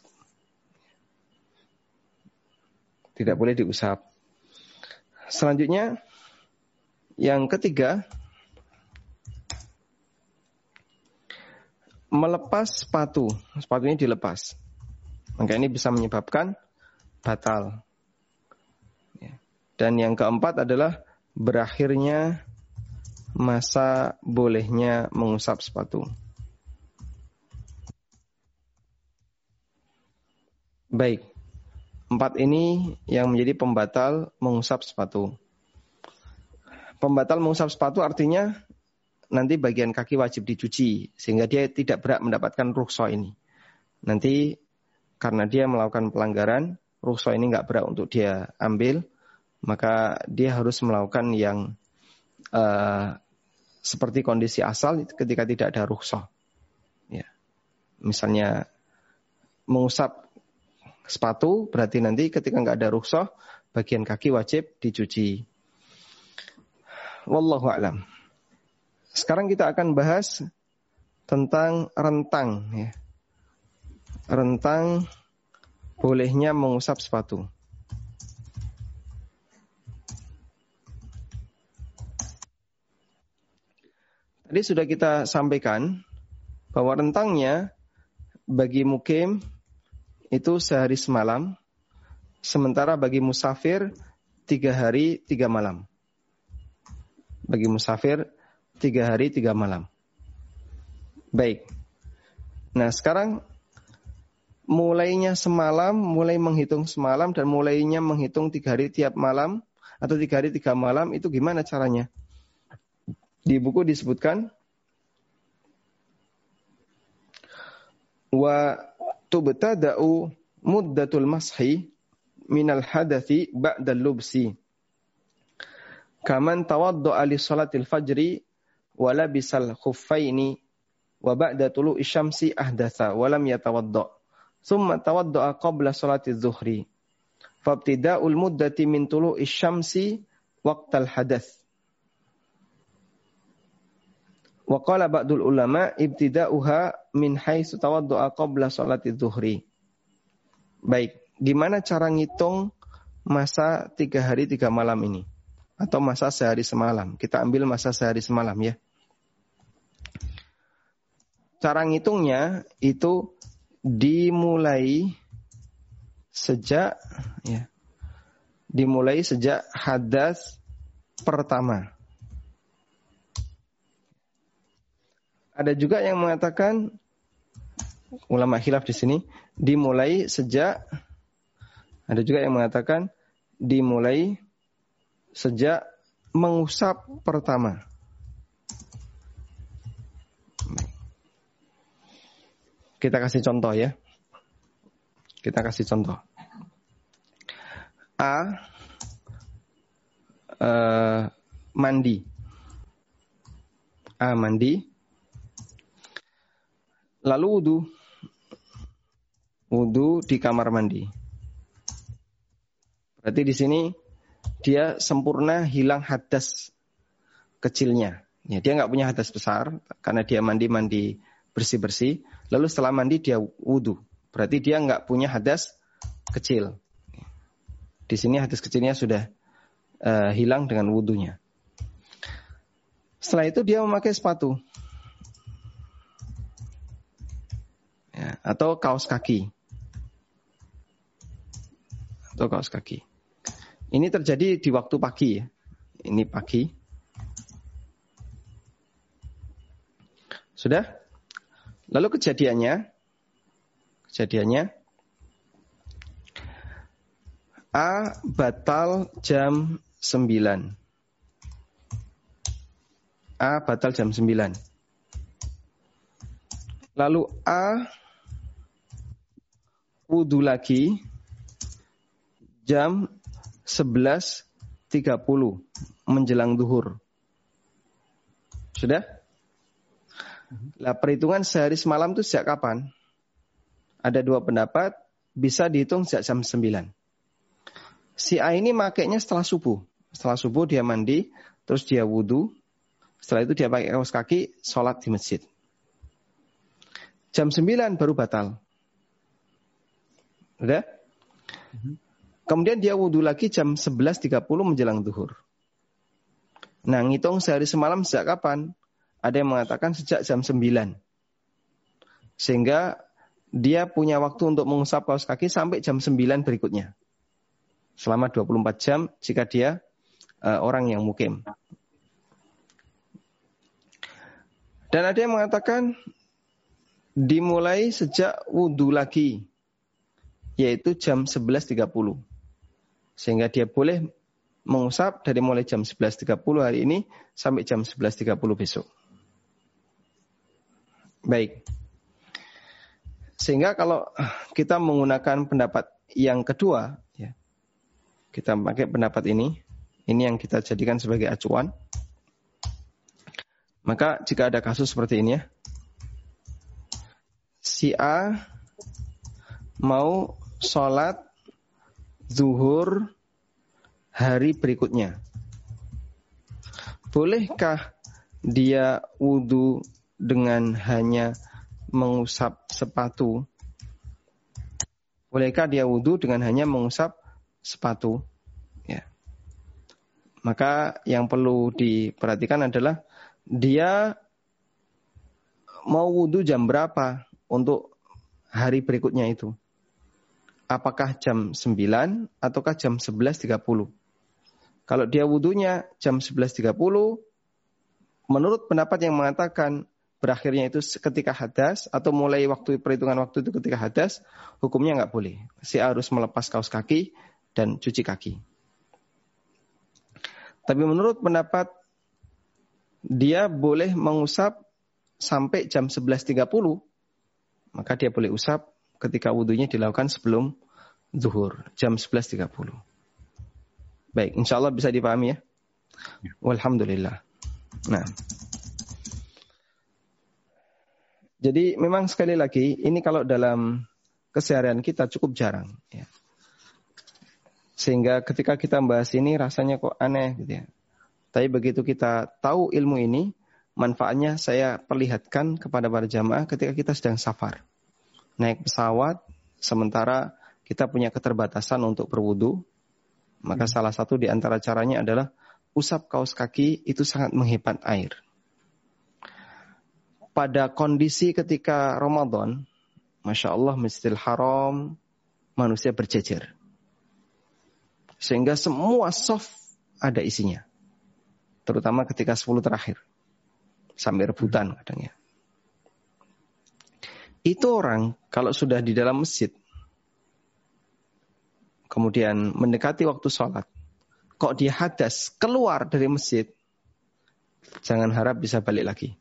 Tidak boleh diusap. Selanjutnya, yang ketiga, melepas sepatu. Sepatunya dilepas. Maka ini bisa menyebabkan batal. Dan yang keempat adalah berakhirnya masa bolehnya mengusap sepatu. Baik, empat ini yang menjadi pembatal mengusap sepatu. Pembatal mengusap sepatu artinya nanti bagian kaki wajib dicuci sehingga dia tidak berhak mendapatkan rukhsah ini. Nanti karena dia melakukan pelanggaran, rukhsah ini nggak berhak untuk dia ambil, maka dia harus melakukan yang uh, seperti kondisi asal ketika tidak ada rukhsah. Ya. Misalnya mengusap sepatu berarti nanti ketika nggak ada rukhsah bagian kaki wajib dicuci. Wallahu a'lam. Sekarang kita akan bahas tentang rentang ya. Rentang bolehnya mengusap sepatu. Tadi sudah kita sampaikan bahwa rentangnya bagi mukim itu sehari semalam, sementara bagi musafir tiga hari tiga malam. Bagi musafir tiga hari tiga malam. Baik. Nah sekarang mulainya semalam, mulai menghitung semalam dan mulainya menghitung tiga hari tiap malam atau tiga hari tiga malam itu gimana caranya? di buku disebutkan wa tubtada'u muddatul mashi minal hadathi ba'dal lubsi kaman tawaddu'a li salatil fajri wa labisal khuffaini wa ba'da tulu'i syamsi ahdatha wa lam yatawadda thumma tawaddu'a qabla salati dhuhri fabtida'ul muddati min Wa qala ba'dul ulama ibtida'uha min haitsu tawaddu'a qabla salati dhuhri. Baik, gimana cara ngitung masa tiga hari tiga malam ini? Atau masa sehari semalam? Kita ambil masa sehari semalam ya. Cara ngitungnya itu dimulai sejak ya dimulai sejak hadas pertama. Ada juga yang mengatakan ulama khilaf di sini dimulai sejak ada juga yang mengatakan dimulai sejak mengusap pertama. Kita kasih contoh ya. Kita kasih contoh. A uh, mandi. A mandi Lalu wudhu. Wudhu di kamar mandi. Berarti di sini dia sempurna hilang hadas kecilnya. Ya, dia nggak punya hadas besar karena dia mandi-mandi bersih-bersih. Lalu setelah mandi dia wudhu. Berarti dia nggak punya hadas kecil. Di sini hadas kecilnya sudah uh, hilang dengan wudhunya. Setelah itu dia memakai sepatu. Ya, atau kaos kaki atau kaos kaki. Ini terjadi di waktu pagi ya. Ini pagi. Sudah? Lalu kejadiannya kejadiannya A batal jam 9. A batal jam 9. Lalu A wudhu lagi jam 11.30 menjelang duhur. Sudah? Nah, perhitungan sehari semalam itu sejak kapan? Ada dua pendapat, bisa dihitung sejak jam 9. Si A ini makainya setelah subuh. Setelah subuh dia mandi, terus dia wudhu. Setelah itu dia pakai kaos kaki, sholat di masjid. Jam 9 baru batal. Udah? Kemudian dia wudhu lagi jam 11.30 menjelang duhur. Nah, ngitung sehari semalam sejak kapan? Ada yang mengatakan sejak jam 9. Sehingga dia punya waktu untuk mengusap kaos kaki sampai jam 9 berikutnya. Selama 24 jam jika dia uh, orang yang mukim. Dan ada yang mengatakan dimulai sejak wudhu lagi yaitu jam 11.30. Sehingga dia boleh mengusap dari mulai jam 11.30 hari ini sampai jam 11.30 besok. Baik. Sehingga kalau kita menggunakan pendapat yang kedua, ya, kita pakai pendapat ini, ini yang kita jadikan sebagai acuan. Maka jika ada kasus seperti ini ya, si A mau sholat zuhur hari berikutnya. Bolehkah dia wudhu dengan hanya mengusap sepatu? Bolehkah dia wudhu dengan hanya mengusap sepatu? Ya. Maka yang perlu diperhatikan adalah dia mau wudhu jam berapa untuk hari berikutnya itu apakah jam 9 ataukah jam 11.30. Kalau dia wudhunya jam 11.30, menurut pendapat yang mengatakan berakhirnya itu ketika hadas atau mulai waktu perhitungan waktu itu ketika hadas, hukumnya nggak boleh. Si harus melepas kaos kaki dan cuci kaki. Tapi menurut pendapat dia boleh mengusap sampai jam 11.30, maka dia boleh usap ketika wudhunya dilakukan sebelum zuhur, jam 11.30. Baik, insya Allah bisa dipahami ya. ya. Walhamdulillah. Nah. Jadi memang sekali lagi ini kalau dalam keseharian kita cukup jarang ya. Sehingga ketika kita membahas ini rasanya kok aneh gitu ya. Tapi begitu kita tahu ilmu ini, manfaatnya saya perlihatkan kepada para jamaah ketika kita sedang safar. Naik pesawat, sementara kita punya keterbatasan untuk berwudu, maka hmm. salah satu di antara caranya adalah usap kaos kaki itu sangat menghebat air. Pada kondisi ketika Ramadan, Masya Allah Masjidil Haram, manusia berjejer. Sehingga semua soft ada isinya terutama ketika 10 terakhir. Sampai rebutan kadang ya. Itu orang kalau sudah di dalam masjid, kemudian mendekati waktu sholat, kok dia hadas keluar dari masjid, jangan harap bisa balik lagi.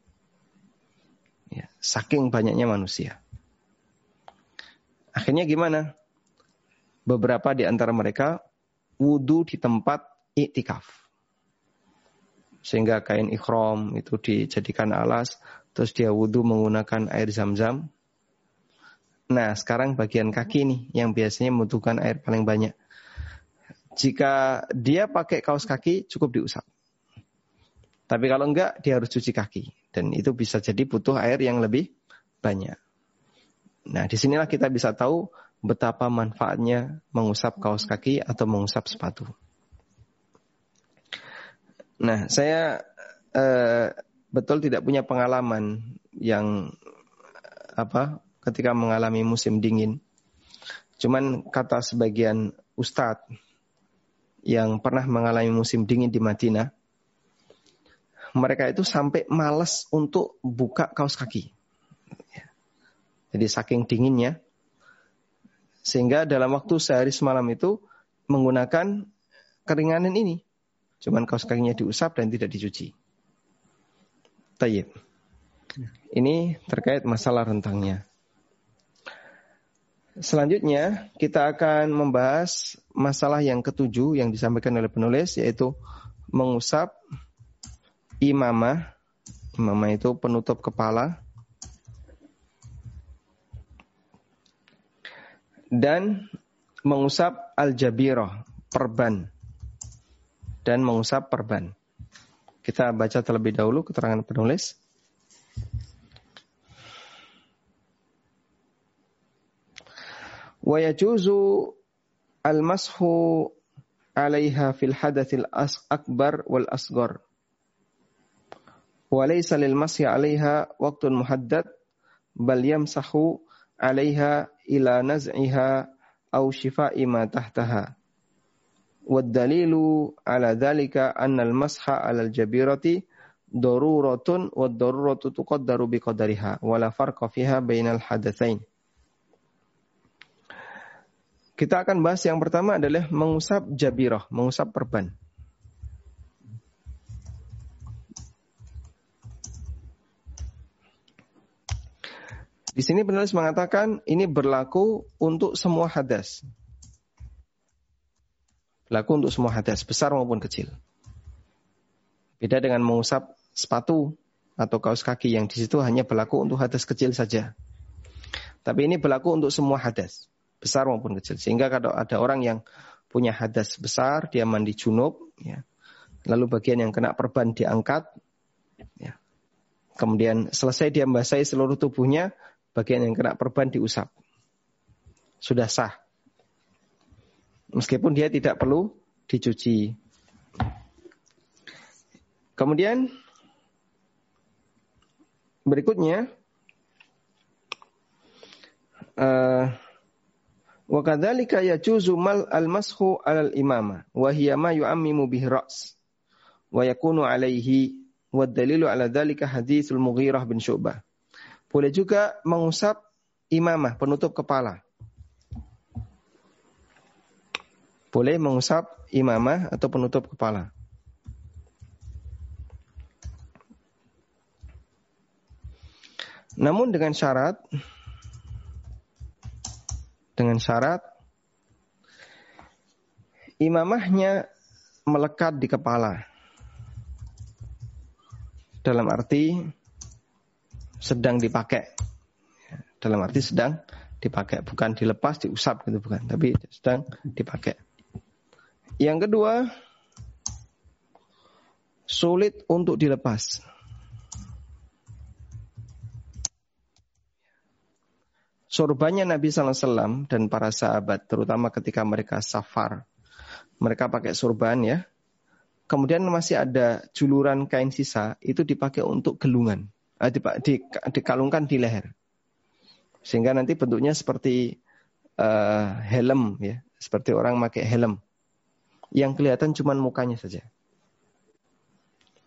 Ya, saking banyaknya manusia. Akhirnya gimana? Beberapa di antara mereka wudhu di tempat iktikaf sehingga kain ikhram itu dijadikan alas terus dia wudhu menggunakan air zam-zam nah sekarang bagian kaki nih yang biasanya membutuhkan air paling banyak. Jika dia pakai kaos kaki cukup diusap. Tapi kalau enggak dia harus cuci kaki. Dan itu bisa jadi butuh air yang lebih banyak. Nah di sinilah kita bisa tahu betapa manfaatnya mengusap kaos kaki atau mengusap sepatu. Nah, saya uh, betul tidak punya pengalaman yang apa ketika mengalami musim dingin. Cuman kata sebagian ustadz yang pernah mengalami musim dingin di Madinah, mereka itu sampai malas untuk buka kaos kaki. Jadi saking dinginnya, sehingga dalam waktu sehari semalam itu menggunakan keringanan ini. Cuman kaos kakinya diusap dan tidak dicuci. Tayyib. Ini terkait masalah rentangnya. Selanjutnya kita akan membahas masalah yang ketujuh yang disampaikan oleh penulis yaitu mengusap imamah. Imamah itu penutup kepala. Dan mengusap al-jabirah, perban dan mengusap perban. Kita baca terlebih dahulu keterangan penulis. ويجوز المسح عليها في الحدث الأكبر والأصغر. وليس للمسح عليها وقت محدد بل يمسح عليها إلى نزعها أو شفاء ما تحتها. والدليل على ذلك أن المسح على الجبيرة ضرورة والضرورة تقدر بقدرها ولا فرق فيها بين الحدثين. Kita akan bahas yang pertama adalah mengusap jabirah, mengusap perban. Di sini penulis mengatakan ini berlaku untuk semua hadas. Berlaku untuk semua hadas, besar maupun kecil. Beda dengan mengusap sepatu atau kaos kaki yang di situ hanya berlaku untuk hadas kecil saja. Tapi ini berlaku untuk semua hadas, besar maupun kecil. Sehingga kalau ada orang yang punya hadas besar, dia mandi junub, ya. lalu bagian yang kena perban diangkat, ya. kemudian selesai dia membasahi seluruh tubuhnya, bagian yang kena perban diusap. Sudah sah. Meskipun dia tidak perlu dicuci. Kemudian berikutnya uh, wa kadzalika yajuzu mal al-mashu 'alal imama wa hiya ma yu'ammimu bihi ra's wa yakunu 'alaihi wa dalilu 'ala dzalika haditsul Mughirah bin Syu'bah. Boleh juga mengusap imamah penutup kepala. boleh mengusap imamah atau penutup kepala. Namun dengan syarat dengan syarat imamahnya melekat di kepala. Dalam arti sedang dipakai. Dalam arti sedang dipakai, bukan dilepas, diusap gitu bukan, tapi sedang dipakai. Yang kedua, sulit untuk dilepas. Sorbannya Nabi SAW dan para sahabat, terutama ketika mereka safar, mereka pakai sorban ya. Kemudian masih ada juluran kain sisa, itu dipakai untuk gelungan, eh, dikalungkan di leher, sehingga nanti bentuknya seperti uh, helm ya, seperti orang pakai helm, yang kelihatan cuma mukanya saja.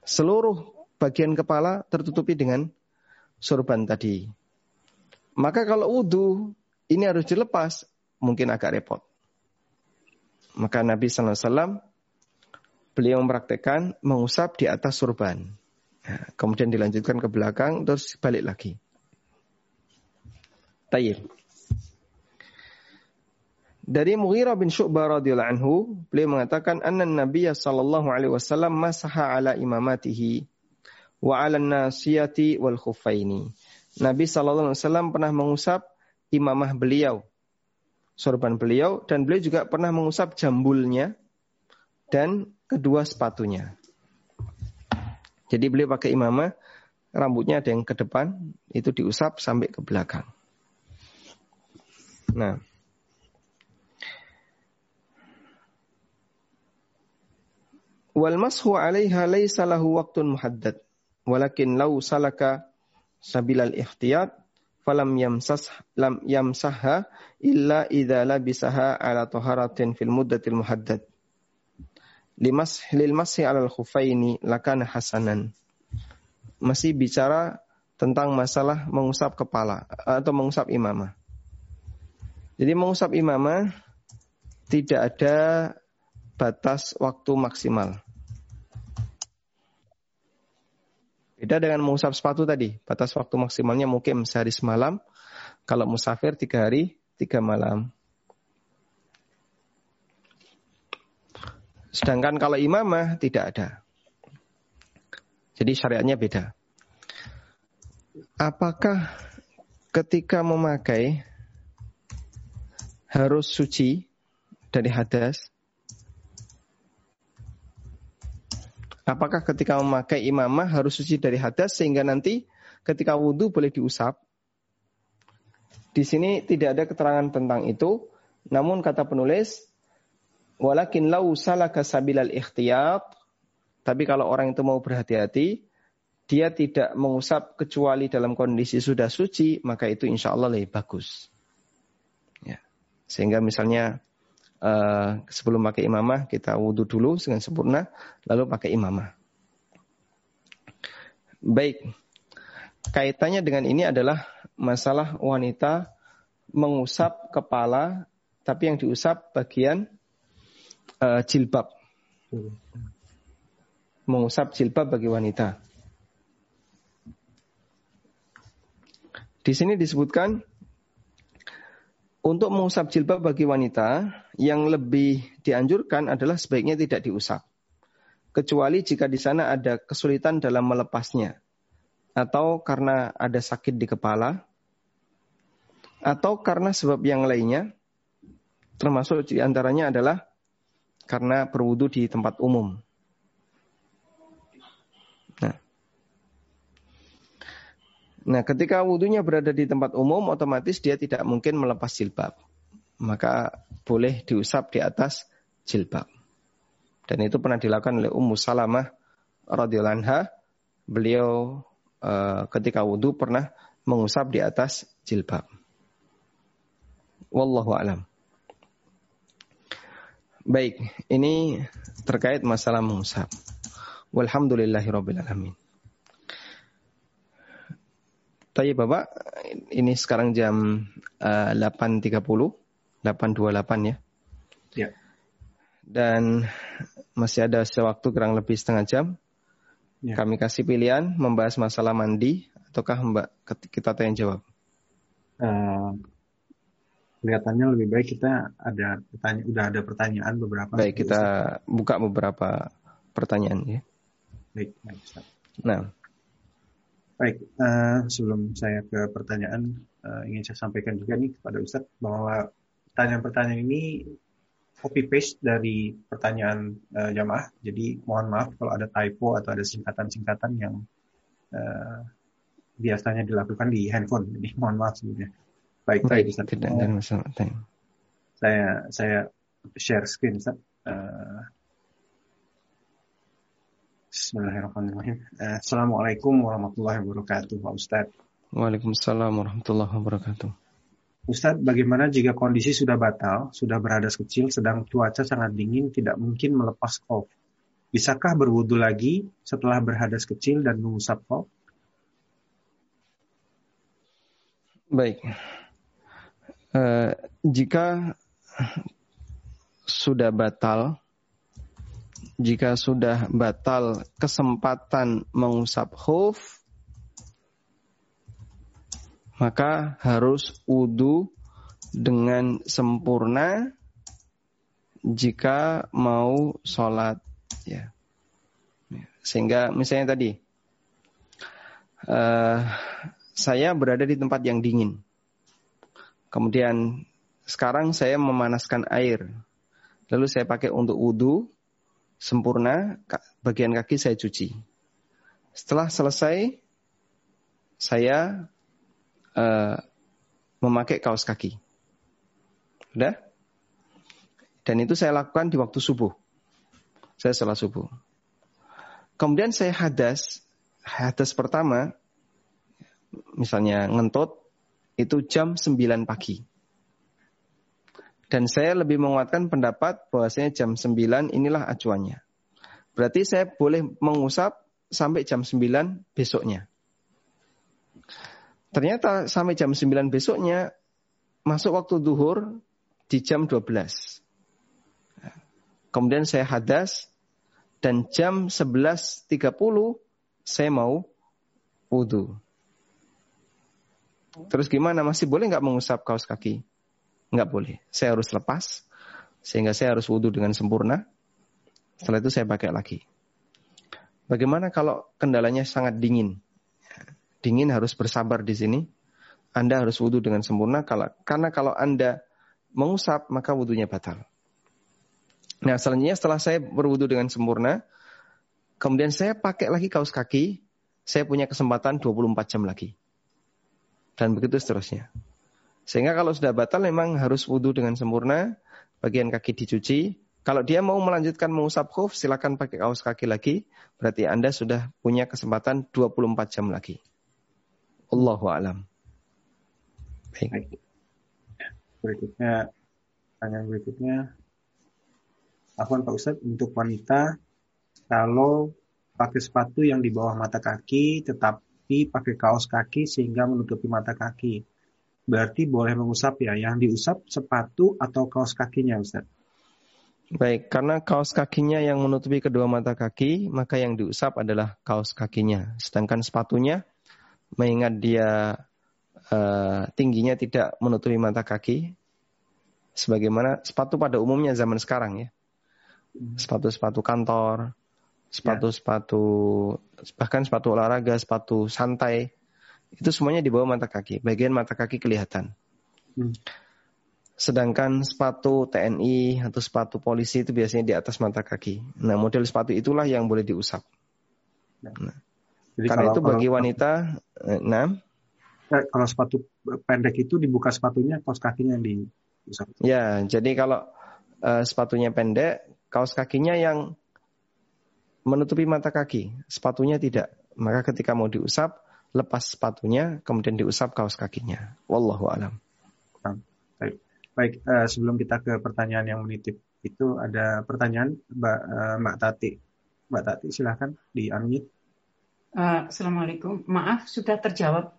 Seluruh bagian kepala tertutupi dengan sorban tadi. Maka kalau wudhu ini harus dilepas, mungkin agak repot. Maka Nabi SAW beliau mempraktekkan mengusap di atas surban. Nah, kemudian dilanjutkan ke belakang, terus balik lagi. Tayyib. Dari Mughirah bin Syu'bah radhiyallahu anhu, beliau mengatakan anna Nabi sallallahu alaihi wasallam masaha ala imamatihi wa ala nasiyati wal khuffaini. Nabi Shallallahu Alaihi Wasallam pernah mengusap imamah beliau, sorban beliau, dan beliau juga pernah mengusap jambulnya dan kedua sepatunya. Jadi beliau pakai imamah, rambutnya ada yang ke depan, itu diusap sampai ke belakang. Nah, wal mashu 'alaiha laysa lahu waqtun muhaddad walakin law salaka sabilal ikhtiyat falam yamsas lam yamsahha illa idza labisaha ala taharatin fil muddatil muhaddad limas lil mashi alal khufaini lakana hasanan masih bicara tentang masalah mengusap kepala atau mengusap imamah. Jadi mengusap imamah tidak ada batas waktu maksimal. Beda dengan mengusap sepatu tadi. Batas waktu maksimalnya mungkin sehari semalam. Kalau musafir tiga hari, tiga malam. Sedangkan kalau imamah tidak ada. Jadi syariatnya beda. Apakah ketika memakai harus suci dari hadas? Apakah ketika memakai imamah harus suci dari hadas sehingga nanti ketika wudhu boleh diusap? Di sini tidak ada keterangan tentang itu. Namun kata penulis, walakin lau salaka sabilal ikhtiyat. Tapi kalau orang itu mau berhati-hati, dia tidak mengusap kecuali dalam kondisi sudah suci, maka itu insya Allah lebih bagus. Ya. Sehingga misalnya uh, sebelum pakai imamah kita wudhu dulu dengan sempurna, lalu pakai imamah. Baik, kaitannya dengan ini adalah masalah wanita mengusap kepala, tapi yang diusap bagian uh, jilbab. Mengusap jilbab bagi wanita. Di sini disebutkan untuk mengusap jilbab bagi wanita, yang lebih dianjurkan adalah sebaiknya tidak diusap. Kecuali jika di sana ada kesulitan dalam melepasnya. Atau karena ada sakit di kepala. Atau karena sebab yang lainnya. Termasuk di antaranya adalah karena berwudu di tempat umum. Nah, Nah, ketika wudhunya berada di tempat umum, otomatis dia tidak mungkin melepas jilbab. Maka boleh diusap di atas jilbab. Dan itu pernah dilakukan oleh Ummu Salamah radhiyallahu anha. Beliau uh, ketika wudhu pernah mengusap di atas jilbab. Wallahu alam. Baik, ini terkait masalah mengusap. Walhamdulillahirabbil alamin. Tapi Bapak, ini sekarang jam uh, 8.30, 8.28 ya. Ya. Dan masih ada sewaktu kurang lebih setengah jam. Ya. Kami kasih pilihan membahas masalah mandi ataukah Mbak kita tanya jawab? Uh, kelihatannya lebih baik kita ada pertanyaan, udah ada pertanyaan beberapa. Baik, kita buka beberapa pertanyaan ya. Baik, baik Ustaz. Nah, baik. Uh, sebelum saya ke pertanyaan, uh, ingin saya sampaikan juga nih kepada Ustaz bahwa pertanyaan-pertanyaan ini copy paste dari pertanyaan uh, jamaah. Jadi mohon maaf kalau ada typo atau ada singkatan-singkatan yang uh, biasanya dilakukan di handphone. Jadi mohon maaf sebelumnya. Baik, baik, Ustaz. Tidak ada masalah. Saya saya share screen Ustaz. Uh, Bismillahirrahmanirrahim. Assalamualaikum warahmatullahi wabarakatuh, Pak Ustaz. Waalaikumsalam warahmatullahi wabarakatuh. Ustadz, bagaimana jika kondisi sudah batal, sudah berhadas kecil, sedang cuaca sangat dingin, tidak mungkin melepas kop? Bisakah berwudu lagi setelah berhadas kecil dan mengusap kop? Baik. Uh, jika sudah batal, jika sudah batal kesempatan mengusap khuf, maka harus wudhu dengan sempurna jika mau sholat ya. Sehingga misalnya tadi uh, saya berada di tempat yang dingin. Kemudian sekarang saya memanaskan air. Lalu saya pakai untuk wudhu sempurna bagian kaki saya cuci. Setelah selesai saya uh, memakai kaos kaki. Udah? Dan itu saya lakukan di waktu subuh. Saya setelah subuh. Kemudian saya hadas. Hadas pertama, misalnya ngentut, itu jam 9 pagi. Dan saya lebih menguatkan pendapat bahwasanya jam 9 inilah acuannya. Berarti saya boleh mengusap sampai jam 9 besoknya. Ternyata sampai jam 9 besoknya masuk waktu duhur di jam 12. Kemudian saya hadas dan jam 11.30 saya mau wudhu. Terus gimana? Masih boleh nggak mengusap kaos kaki? Nggak boleh. Saya harus lepas. Sehingga saya harus wudhu dengan sempurna. Setelah itu saya pakai lagi. Bagaimana kalau kendalanya sangat dingin? Dingin harus bersabar di sini. Anda harus wudhu dengan sempurna karena kalau Anda mengusap maka wudhunya batal. Nah selanjutnya setelah saya berwudhu dengan sempurna, kemudian saya pakai lagi kaos kaki, saya punya kesempatan 24 jam lagi. Dan begitu seterusnya. Sehingga kalau sudah batal memang harus wudhu dengan sempurna, bagian kaki dicuci. Kalau dia mau melanjutkan mengusap khuf, silakan pakai kaos kaki lagi. Berarti Anda sudah punya kesempatan 24 jam lagi. Allahu alam. Baik. Berikutnya, pertanyaan berikutnya. Afwan Pak Ustadz, untuk wanita, kalau pakai sepatu yang di bawah mata kaki, tetapi pakai kaos kaki sehingga menutupi mata kaki. Berarti boleh mengusap ya, yang diusap sepatu atau kaos kakinya Ustaz? Baik, karena kaos kakinya yang menutupi kedua mata kaki, maka yang diusap adalah kaos kakinya. Sedangkan sepatunya mengingat dia uh, tingginya tidak menutupi mata kaki, sebagaimana sepatu pada umumnya zaman sekarang ya, sepatu-sepatu kantor, sepatu-sepatu bahkan sepatu olahraga, sepatu santai, itu semuanya di bawah mata kaki, bagian mata kaki kelihatan. Hmm. Sedangkan sepatu TNI atau sepatu polisi itu biasanya di atas mata kaki. Nah, model sepatu itulah yang boleh diusap. Ya. Nah, jadi Karena kalau, itu bagi kalau, wanita, eh, nah. Kalau sepatu pendek itu dibuka sepatunya, kaos kakinya di. Ya, jadi kalau uh, sepatunya pendek, kaos kakinya yang menutupi mata kaki, sepatunya tidak. Maka ketika mau diusap, lepas sepatunya, kemudian diusap kaos kakinya. Wallahu alam. Baik, baik uh, sebelum kita ke pertanyaan yang menitip, itu ada pertanyaan Mbak, uh, Mbak Tati. Mbak Tati, silahkan di unmute. Uh, Assalamualaikum. Maaf, sudah terjawab.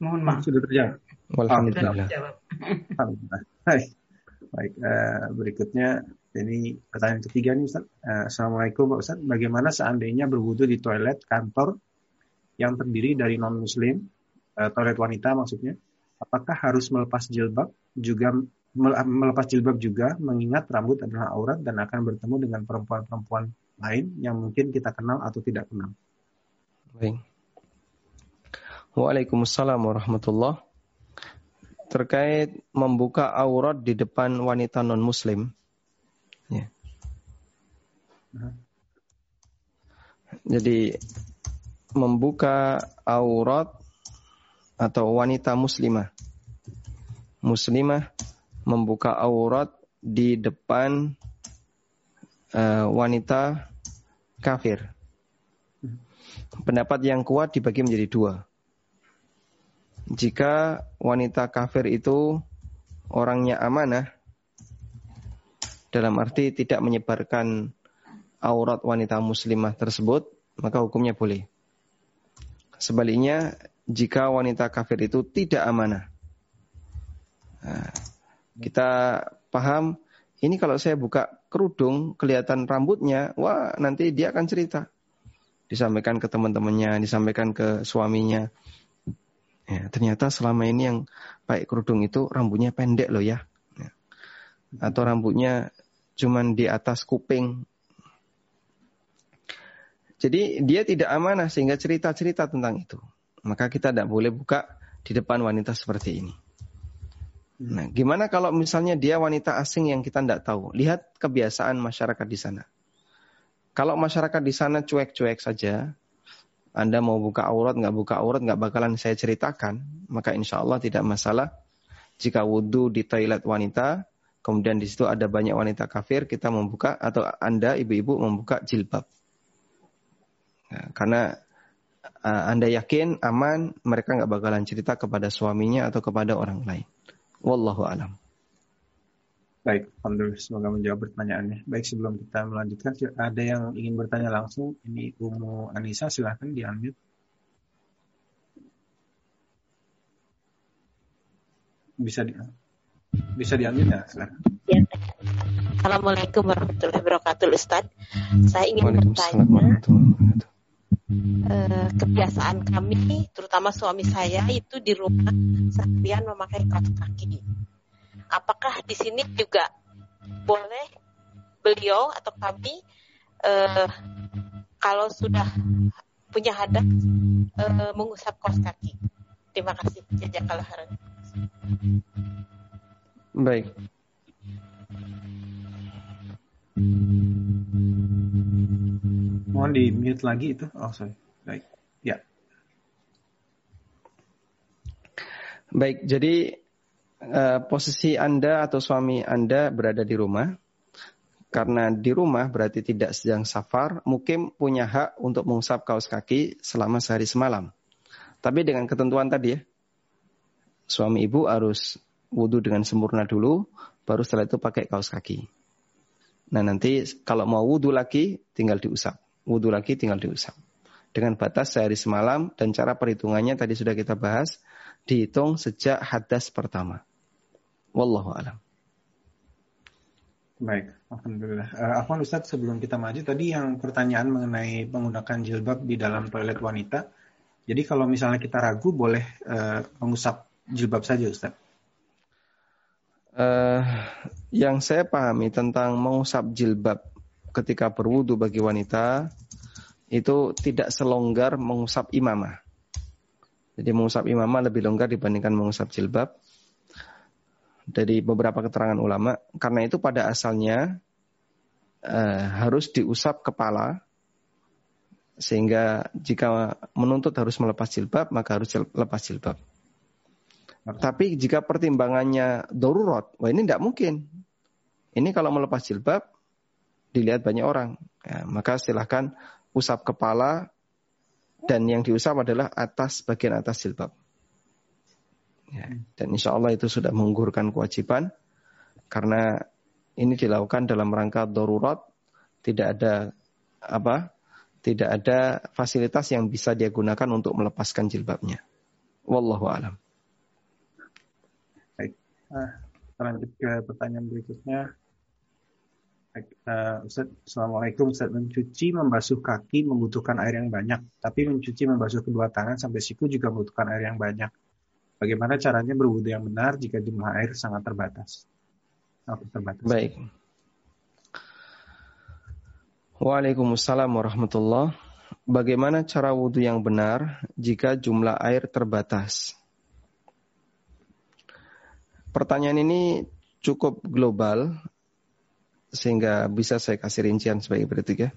Mohon maaf. Sudah terjawab. Alhamdulillah. Sudah terjawab. Baik. Baik. Uh, berikutnya ini pertanyaan ketiga nih Ustaz. Uh, Assalamualaikum Pak Ustaz. Bagaimana seandainya berwudu di toilet kantor yang terdiri dari non-muslim, uh, toilet wanita maksudnya, apakah harus melepas jilbab juga melepas jilbab juga mengingat rambut adalah aurat dan akan bertemu dengan perempuan-perempuan lain yang mungkin kita kenal atau tidak kenal. Baik. Waalaikumsalam warahmatullah. Terkait membuka aurat di depan wanita non muslim. Ya. Jadi membuka aurat atau wanita muslimah. Muslimah membuka aurat di depan uh, wanita kafir. Pendapat yang kuat dibagi menjadi dua. Jika wanita kafir itu orangnya amanah, dalam arti tidak menyebarkan aurat wanita muslimah tersebut, maka hukumnya boleh. Sebaliknya, jika wanita kafir itu tidak amanah, nah, kita paham, ini kalau saya buka kerudung, kelihatan rambutnya, wah nanti dia akan cerita. Disampaikan ke teman-temannya, disampaikan ke suaminya. Ya, ternyata selama ini yang pakai kerudung itu rambutnya pendek loh ya. ya. Atau rambutnya cuman di atas kuping. Jadi dia tidak amanah sehingga cerita-cerita tentang itu. Maka kita tidak boleh buka di depan wanita seperti ini. Nah, gimana kalau misalnya dia wanita asing yang kita tidak tahu? Lihat kebiasaan masyarakat di sana. Kalau masyarakat di sana cuek-cuek saja, Anda mau buka aurat, nggak buka aurat, nggak bakalan saya ceritakan, maka insya Allah tidak masalah. Jika wudhu di toilet wanita, kemudian di situ ada banyak wanita kafir, kita membuka atau Anda ibu-ibu membuka jilbab. Nah, karena Anda yakin aman, mereka nggak bakalan cerita kepada suaminya atau kepada orang lain. Wallahu alam. Baik, Alhamdulillah semoga menjawab pertanyaannya. Baik, sebelum kita melanjutkan, ada yang ingin bertanya langsung. Ini Umu Anissa, silahkan di unmute. Bisa di bisa di unmute ya, silahkan. Ya. Assalamualaikum warahmatullahi wabarakatuh, Ustaz. Saya ingin bertanya, eh, kebiasaan kami, terutama suami saya itu di rumah seharian memakai kaos kaki. Apakah di sini juga boleh beliau atau kami eh, kalau sudah punya hadas eh, mengusap kaos kaki? Terima kasih. Jazakallah khairan. Baik. Mohon di mute lagi itu. Oh sorry. Baik. Ya. Baik. Jadi uh, posisi Anda atau suami Anda berada di rumah. Karena di rumah berarti tidak sedang safar, mungkin punya hak untuk mengusap kaos kaki selama sehari semalam. Tapi dengan ketentuan tadi ya, suami ibu harus wudhu dengan sempurna dulu, baru setelah itu pakai kaos kaki. Nah nanti kalau mau wudhu lagi tinggal diusap. Wudhu lagi tinggal diusap. Dengan batas sehari semalam dan cara perhitungannya tadi sudah kita bahas. Dihitung sejak hadas pertama. Wallahu alam. Baik, Alhamdulillah. Uh, Afwan Ustadz, sebelum kita maju, tadi yang pertanyaan mengenai menggunakan jilbab di dalam toilet wanita. Jadi kalau misalnya kita ragu, boleh uh, mengusap jilbab saja Ustadz? Uh, yang saya pahami tentang mengusap jilbab ketika berwudu bagi wanita itu tidak selonggar mengusap imamah. Jadi mengusap imamah lebih longgar dibandingkan mengusap jilbab. Dari beberapa keterangan ulama, karena itu pada asalnya uh, harus diusap kepala, sehingga jika menuntut harus melepas jilbab, maka harus lepas jilbab. Tapi jika pertimbangannya darurat, wah ini tidak mungkin. Ini kalau melepas jilbab, dilihat banyak orang. Ya, maka silahkan usap kepala dan yang diusap adalah atas bagian atas jilbab. Ya, dan insya Allah itu sudah menggugurkan kewajiban karena ini dilakukan dalam rangka darurat, tidak ada apa, tidak ada fasilitas yang bisa dia gunakan untuk melepaskan jilbabnya. Wallahu alam. Nah, lanjut ke pertanyaan berikutnya. Uh, Ustaz, Assalamualaikum Ustaz. Mencuci, membasuh kaki membutuhkan air yang banyak. Tapi mencuci, membasuh kedua tangan sampai siku juga membutuhkan air yang banyak. Bagaimana caranya berwudu yang benar jika jumlah air sangat terbatas? Sangat terbatas. Baik. Waalaikumsalam warahmatullah. Bagaimana cara wudhu yang benar jika jumlah air terbatas? Pertanyaan ini cukup global sehingga bisa saya kasih rincian sebagai berikut ya.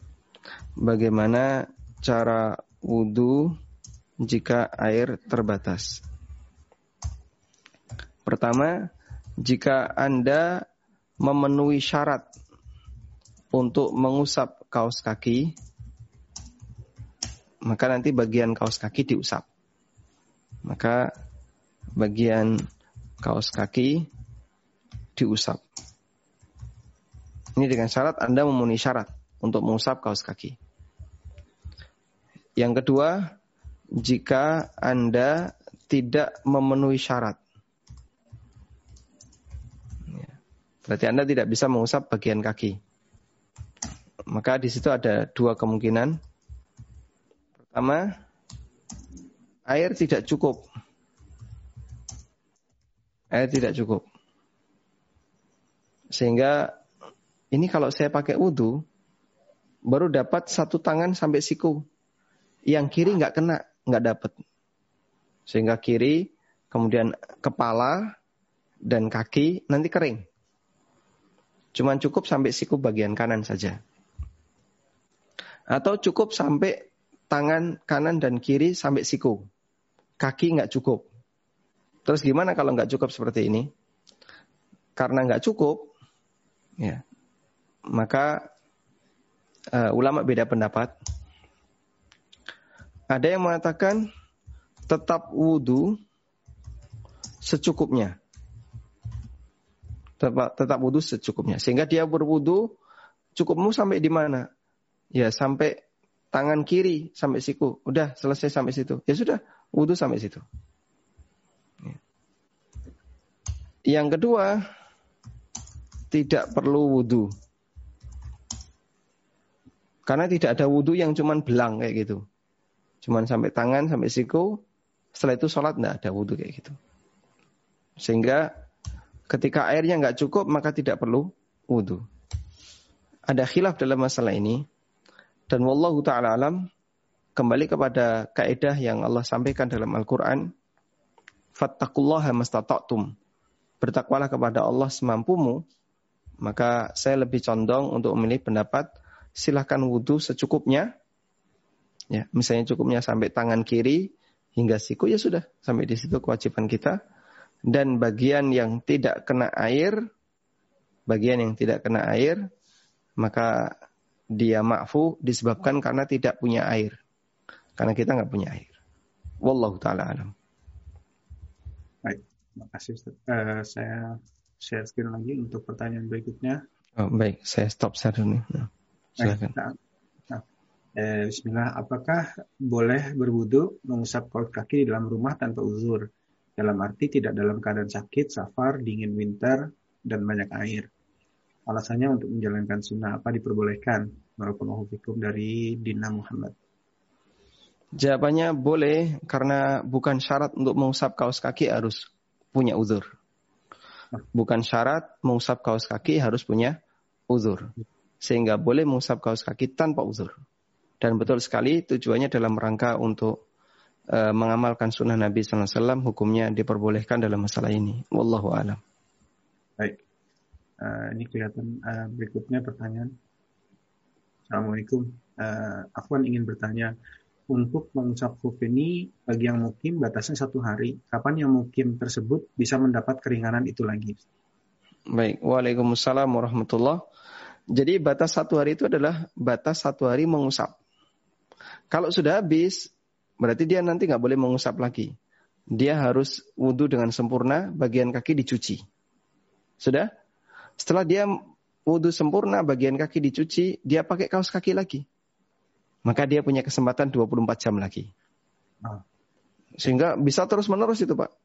Bagaimana cara wudhu jika air terbatas? Pertama, jika Anda memenuhi syarat untuk mengusap kaos kaki, maka nanti bagian kaos kaki diusap. Maka bagian kaos kaki diusap. Ini dengan syarat Anda memenuhi syarat untuk mengusap kaos kaki. Yang kedua, jika Anda tidak memenuhi syarat. Ya. Berarti Anda tidak bisa mengusap bagian kaki. Maka di situ ada dua kemungkinan. Pertama, air tidak cukup. Air tidak cukup. Sehingga ini kalau saya pakai wudhu, baru dapat satu tangan sampai siku. Yang kiri nggak kena, nggak dapat. Sehingga kiri, kemudian kepala, dan kaki nanti kering. Cuman cukup sampai siku bagian kanan saja. Atau cukup sampai tangan kanan dan kiri sampai siku. Kaki nggak cukup. Terus gimana kalau nggak cukup seperti ini? Karena nggak cukup, ya maka uh, ulama beda pendapat. Ada yang mengatakan tetap wudhu secukupnya. Tetap, tetap wudhu secukupnya. Sehingga dia berwudhu cukupmu sampai di mana? Ya sampai tangan kiri sampai siku. Udah selesai sampai situ. Ya sudah, wudhu sampai situ. Ya. Yang kedua, tidak perlu wudhu. Karena tidak ada wudhu yang cuman belang kayak gitu. Cuman sampai tangan, sampai siku. Setelah itu sholat tidak ada wudhu kayak gitu. Sehingga ketika airnya nggak cukup maka tidak perlu wudhu. Ada khilaf dalam masalah ini. Dan wallahu ta'ala alam kembali kepada kaidah yang Allah sampaikan dalam Al-Quran. Fattakullaha mastata'tum. Bertakwalah kepada Allah semampumu. Maka saya lebih condong untuk memilih pendapat silahkan wudhu secukupnya. Ya, misalnya cukupnya sampai tangan kiri hingga siku ya sudah sampai di situ kewajiban kita. Dan bagian yang tidak kena air, bagian yang tidak kena air, maka dia makfu disebabkan karena tidak punya air. Karena kita nggak punya air. Wallahu taala alam. Baik, terima kasih Uh, saya share screen lagi untuk pertanyaan berikutnya. Oh, baik, saya stop share dulu. Nah. Silakan. Nah, nah, eh, Bismillah, apakah boleh berwudu mengusap kaos kaki di dalam rumah tanpa uzur? Dalam arti tidak dalam keadaan sakit, safar, dingin winter, dan banyak air. Alasannya untuk menjalankan sunnah apa diperbolehkan? Walaupun hukum dari Dina Muhammad. Jawabannya boleh karena bukan syarat untuk mengusap kaos kaki harus punya uzur. Bukan syarat mengusap kaos kaki harus punya uzur sehingga boleh mengusap kaos kaki tanpa uzur. Dan betul sekali tujuannya dalam rangka untuk uh, mengamalkan sunnah Nabi SAW hukumnya diperbolehkan dalam masalah ini. Wallahu alam. Baik. Uh, ini kelihatan uh, berikutnya pertanyaan. Assalamualaikum. Uh, Afwan ingin bertanya, untuk mengusap khuf ini bagi yang mukim batasnya satu hari. Kapan yang mukim tersebut bisa mendapat keringanan itu lagi? Baik. Waalaikumsalam warahmatullahi jadi batas satu hari itu adalah batas satu hari mengusap. Kalau sudah habis, berarti dia nanti nggak boleh mengusap lagi. Dia harus wudhu dengan sempurna, bagian kaki dicuci. Sudah? Setelah dia wudhu sempurna, bagian kaki dicuci, dia pakai kaos kaki lagi. Maka dia punya kesempatan 24 jam lagi. Ah. Sehingga bisa terus-menerus itu Pak.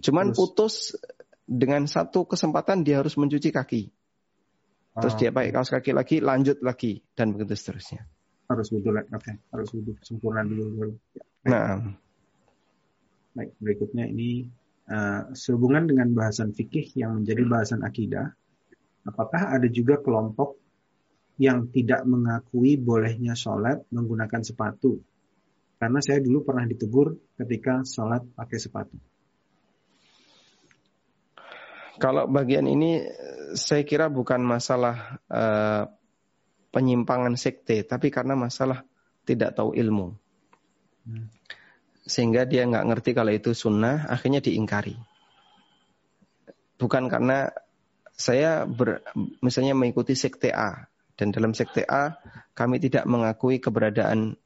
Cuman putus dengan satu kesempatan dia harus mencuci kaki. Terus dia pakai kaos kaki lagi, lanjut lagi dan begitu seterusnya. Harus wudhu. Oke, harus wudhu sempurna dulu. Ya. Nah, Baik, berikutnya ini uh, sehubungan dengan bahasan fikih yang menjadi bahasan akidah. Apakah ada juga kelompok yang tidak mengakui bolehnya sholat menggunakan sepatu? Karena saya dulu pernah ditegur ketika sholat pakai sepatu. kalau bagian ini saya kira bukan masalah eh, penyimpangan sekte, tapi karena masalah tidak tahu ilmu. Hmm. Sehingga dia nggak ngerti kalau itu sunnah, akhirnya diingkari. Bukan karena saya ber, misalnya mengikuti sekte A, dan dalam sekte A kami tidak mengakui keberadaan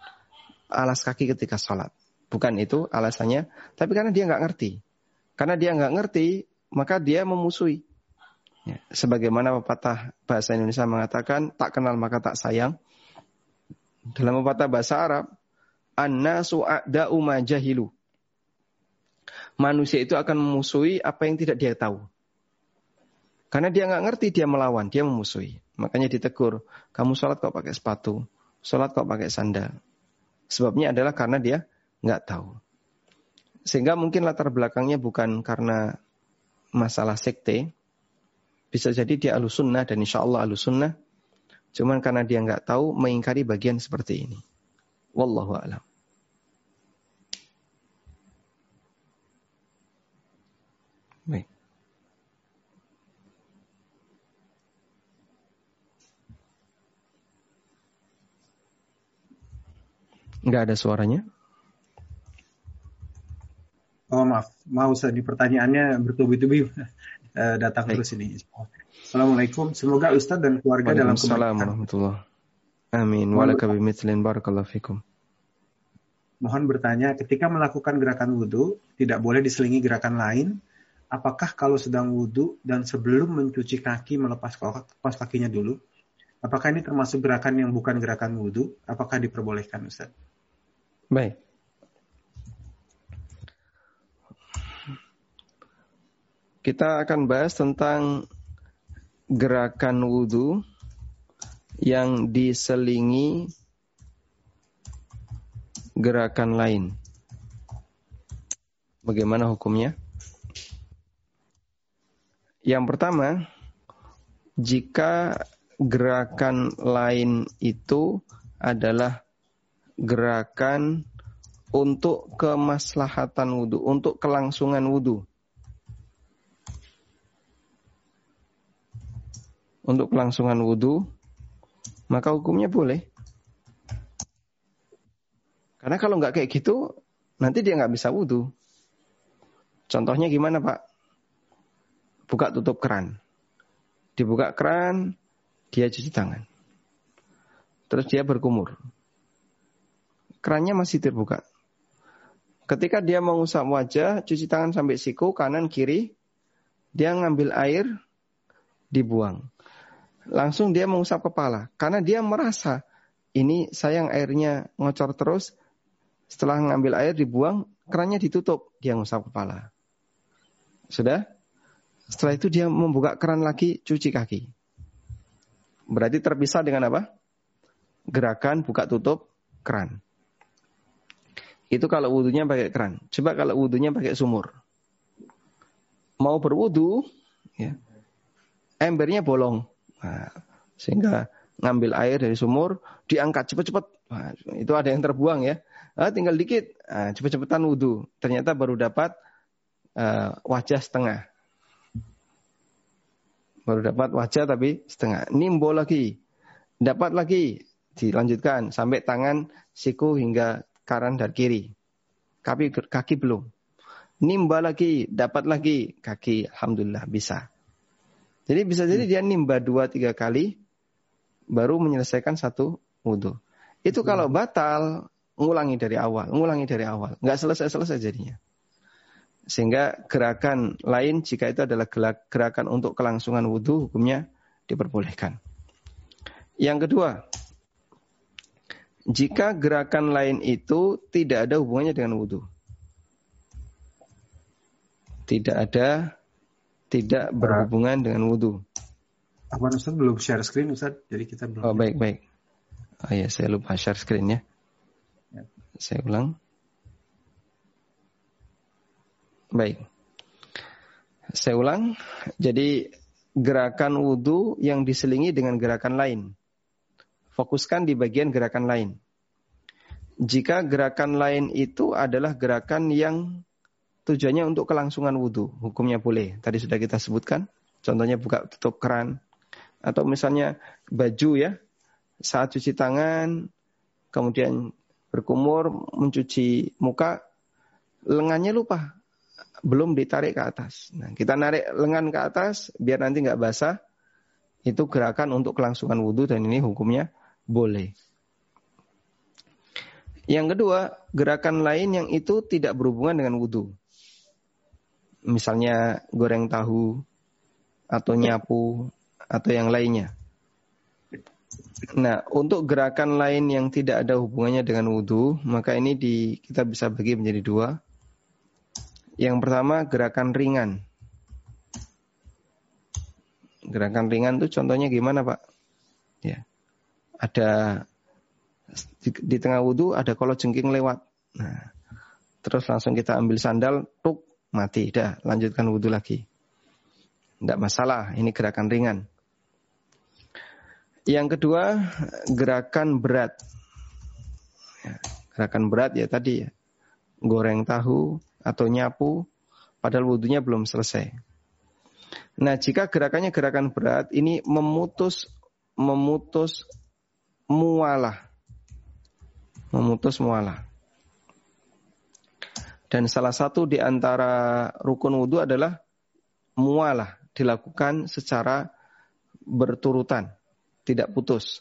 alas kaki ketika sholat. Bukan itu alasannya, tapi karena dia nggak ngerti. Karena dia nggak ngerti, maka dia memusuhi. Ya, sebagaimana pepatah bahasa Indonesia mengatakan, tak kenal maka tak sayang. Dalam pepatah bahasa Arab, An-nasu a'da'u jahilu. Manusia itu akan memusuhi apa yang tidak dia tahu. Karena dia nggak ngerti, dia melawan, dia memusuhi. Makanya ditegur, kamu sholat kok pakai sepatu, sholat kok pakai sandal. Sebabnya adalah karena dia nggak tahu. Sehingga mungkin latar belakangnya bukan karena masalah sekte, bisa jadi dia alusunnah dan insya Allah alusunnah. Cuman karena dia nggak tahu mengingkari bagian seperti ini. Wallahu a'lam. Baik. Nggak ada suaranya? Oh maaf, mau saya di pertanyaannya bertubi-tubi uh, datang Baik. terus ini. Assalamualaikum, semoga Ustadz dan keluarga dalam Waalaikumsalam kebaikan. warahmatullah. Amin. Mohon Walaka bimithlin barakallahu fikum. Mohon bertanya, ketika melakukan gerakan wudhu, tidak boleh diselingi gerakan lain. Apakah kalau sedang wudhu dan sebelum mencuci kaki melepas kaos kakinya dulu, apakah ini termasuk gerakan yang bukan gerakan wudhu? Apakah diperbolehkan Ustadz? Baik. Kita akan bahas tentang gerakan wudhu yang diselingi gerakan lain. Bagaimana hukumnya? Yang pertama, jika gerakan lain itu adalah gerakan untuk kemaslahatan wudhu, untuk kelangsungan wudhu. Untuk kelangsungan wudhu, maka hukumnya boleh. Karena kalau nggak kayak gitu, nanti dia nggak bisa wudhu. Contohnya gimana Pak? Buka tutup keran. Dibuka keran, dia cuci tangan. Terus dia berkumur. Kerannya masih terbuka. Ketika dia mengusap wajah, cuci tangan sampai siku, kanan, kiri, dia ngambil air, dibuang. Langsung dia mengusap kepala. Karena dia merasa, ini sayang airnya ngocor terus, setelah ngambil air dibuang, kerannya ditutup, dia ngusap kepala. Sudah? Setelah itu dia membuka keran lagi, cuci kaki. Berarti terpisah dengan apa? Gerakan buka tutup keran. Itu kalau wudhunya pakai keran. Coba kalau wudhunya pakai sumur. Mau berwudhu, ya, embernya bolong. Nah, sehingga ngambil air dari sumur, diangkat cepet-cepet. Nah, itu ada yang terbuang ya. Ah, tinggal dikit, ah, cepet-cepetan wudhu. Ternyata baru dapat uh, wajah setengah. Baru dapat wajah tapi setengah. Nimbo lagi. Dapat lagi. Dilanjutkan sampai tangan, siku hingga kanan dan kiri. Kaki, kaki belum. Nimba lagi, dapat lagi. Kaki, Alhamdulillah bisa. Jadi bisa jadi dia nimba dua tiga kali, baru menyelesaikan satu wudhu. Itu kalau batal, ngulangi dari awal, ngulangi dari awal. Nggak selesai-selesai jadinya. Sehingga gerakan lain jika itu adalah gerakan untuk kelangsungan wudhu, hukumnya diperbolehkan. Yang kedua, jika gerakan lain itu tidak ada hubungannya dengan wudhu. Tidak ada, tidak berhubungan dengan wudhu. Apa Ustaz belum share screen Ustaz, jadi kita belum. Oh baik baik. Oh ya saya lupa share screen ya. ya. Saya ulang. Baik. Saya ulang. Jadi gerakan wudhu yang diselingi dengan gerakan lain. Fokuskan di bagian gerakan lain. Jika gerakan lain itu adalah gerakan yang tujuannya untuk kelangsungan wudhu, hukumnya boleh. Tadi sudah kita sebutkan, contohnya buka tutup keran, atau misalnya baju ya, saat cuci tangan, kemudian berkumur, mencuci muka, lengannya lupa, belum ditarik ke atas. Nah, kita narik lengan ke atas, biar nanti nggak basah, itu gerakan untuk kelangsungan wudhu dan ini hukumnya boleh. Yang kedua, gerakan lain yang itu tidak berhubungan dengan wudhu. Misalnya goreng tahu, atau nyapu, atau yang lainnya. Nah, untuk gerakan lain yang tidak ada hubungannya dengan wudhu, maka ini di, kita bisa bagi menjadi dua. Yang pertama, gerakan ringan. Gerakan ringan itu contohnya gimana, Pak? Ya. Ada di, di tengah wudhu ada kolot jengking lewat. Nah, terus langsung kita ambil sandal, tuk, mati. Dah, lanjutkan wudhu lagi. Tidak masalah, ini gerakan ringan. Yang kedua, gerakan berat. Ya, gerakan berat ya tadi ya. Goreng tahu atau nyapu, padahal wudhunya belum selesai. Nah, jika gerakannya gerakan berat, ini memutus memutus mualah memutus mualah. Dan salah satu di antara rukun wudhu adalah mualah dilakukan secara berturutan, tidak putus.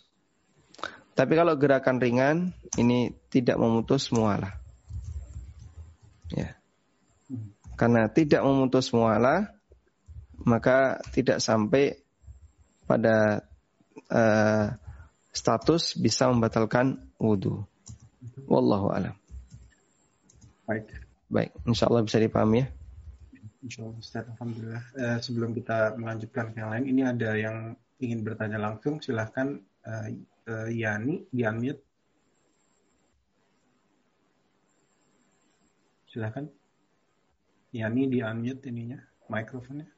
Tapi kalau gerakan ringan ini tidak memutus mualah. Ya. Karena tidak memutus mualah, maka tidak sampai pada uh, status bisa membatalkan wudhu. Wallahu alam. Baik. Baik, insya Allah bisa dipahami ya. Insya Allah Ustaz, Alhamdulillah. Eh, sebelum kita melanjutkan ke yang lain, ini ada yang ingin bertanya langsung, silahkan eh, eh, Yani di unmute. Silahkan. Yani di unmute ininya, mikrofonnya.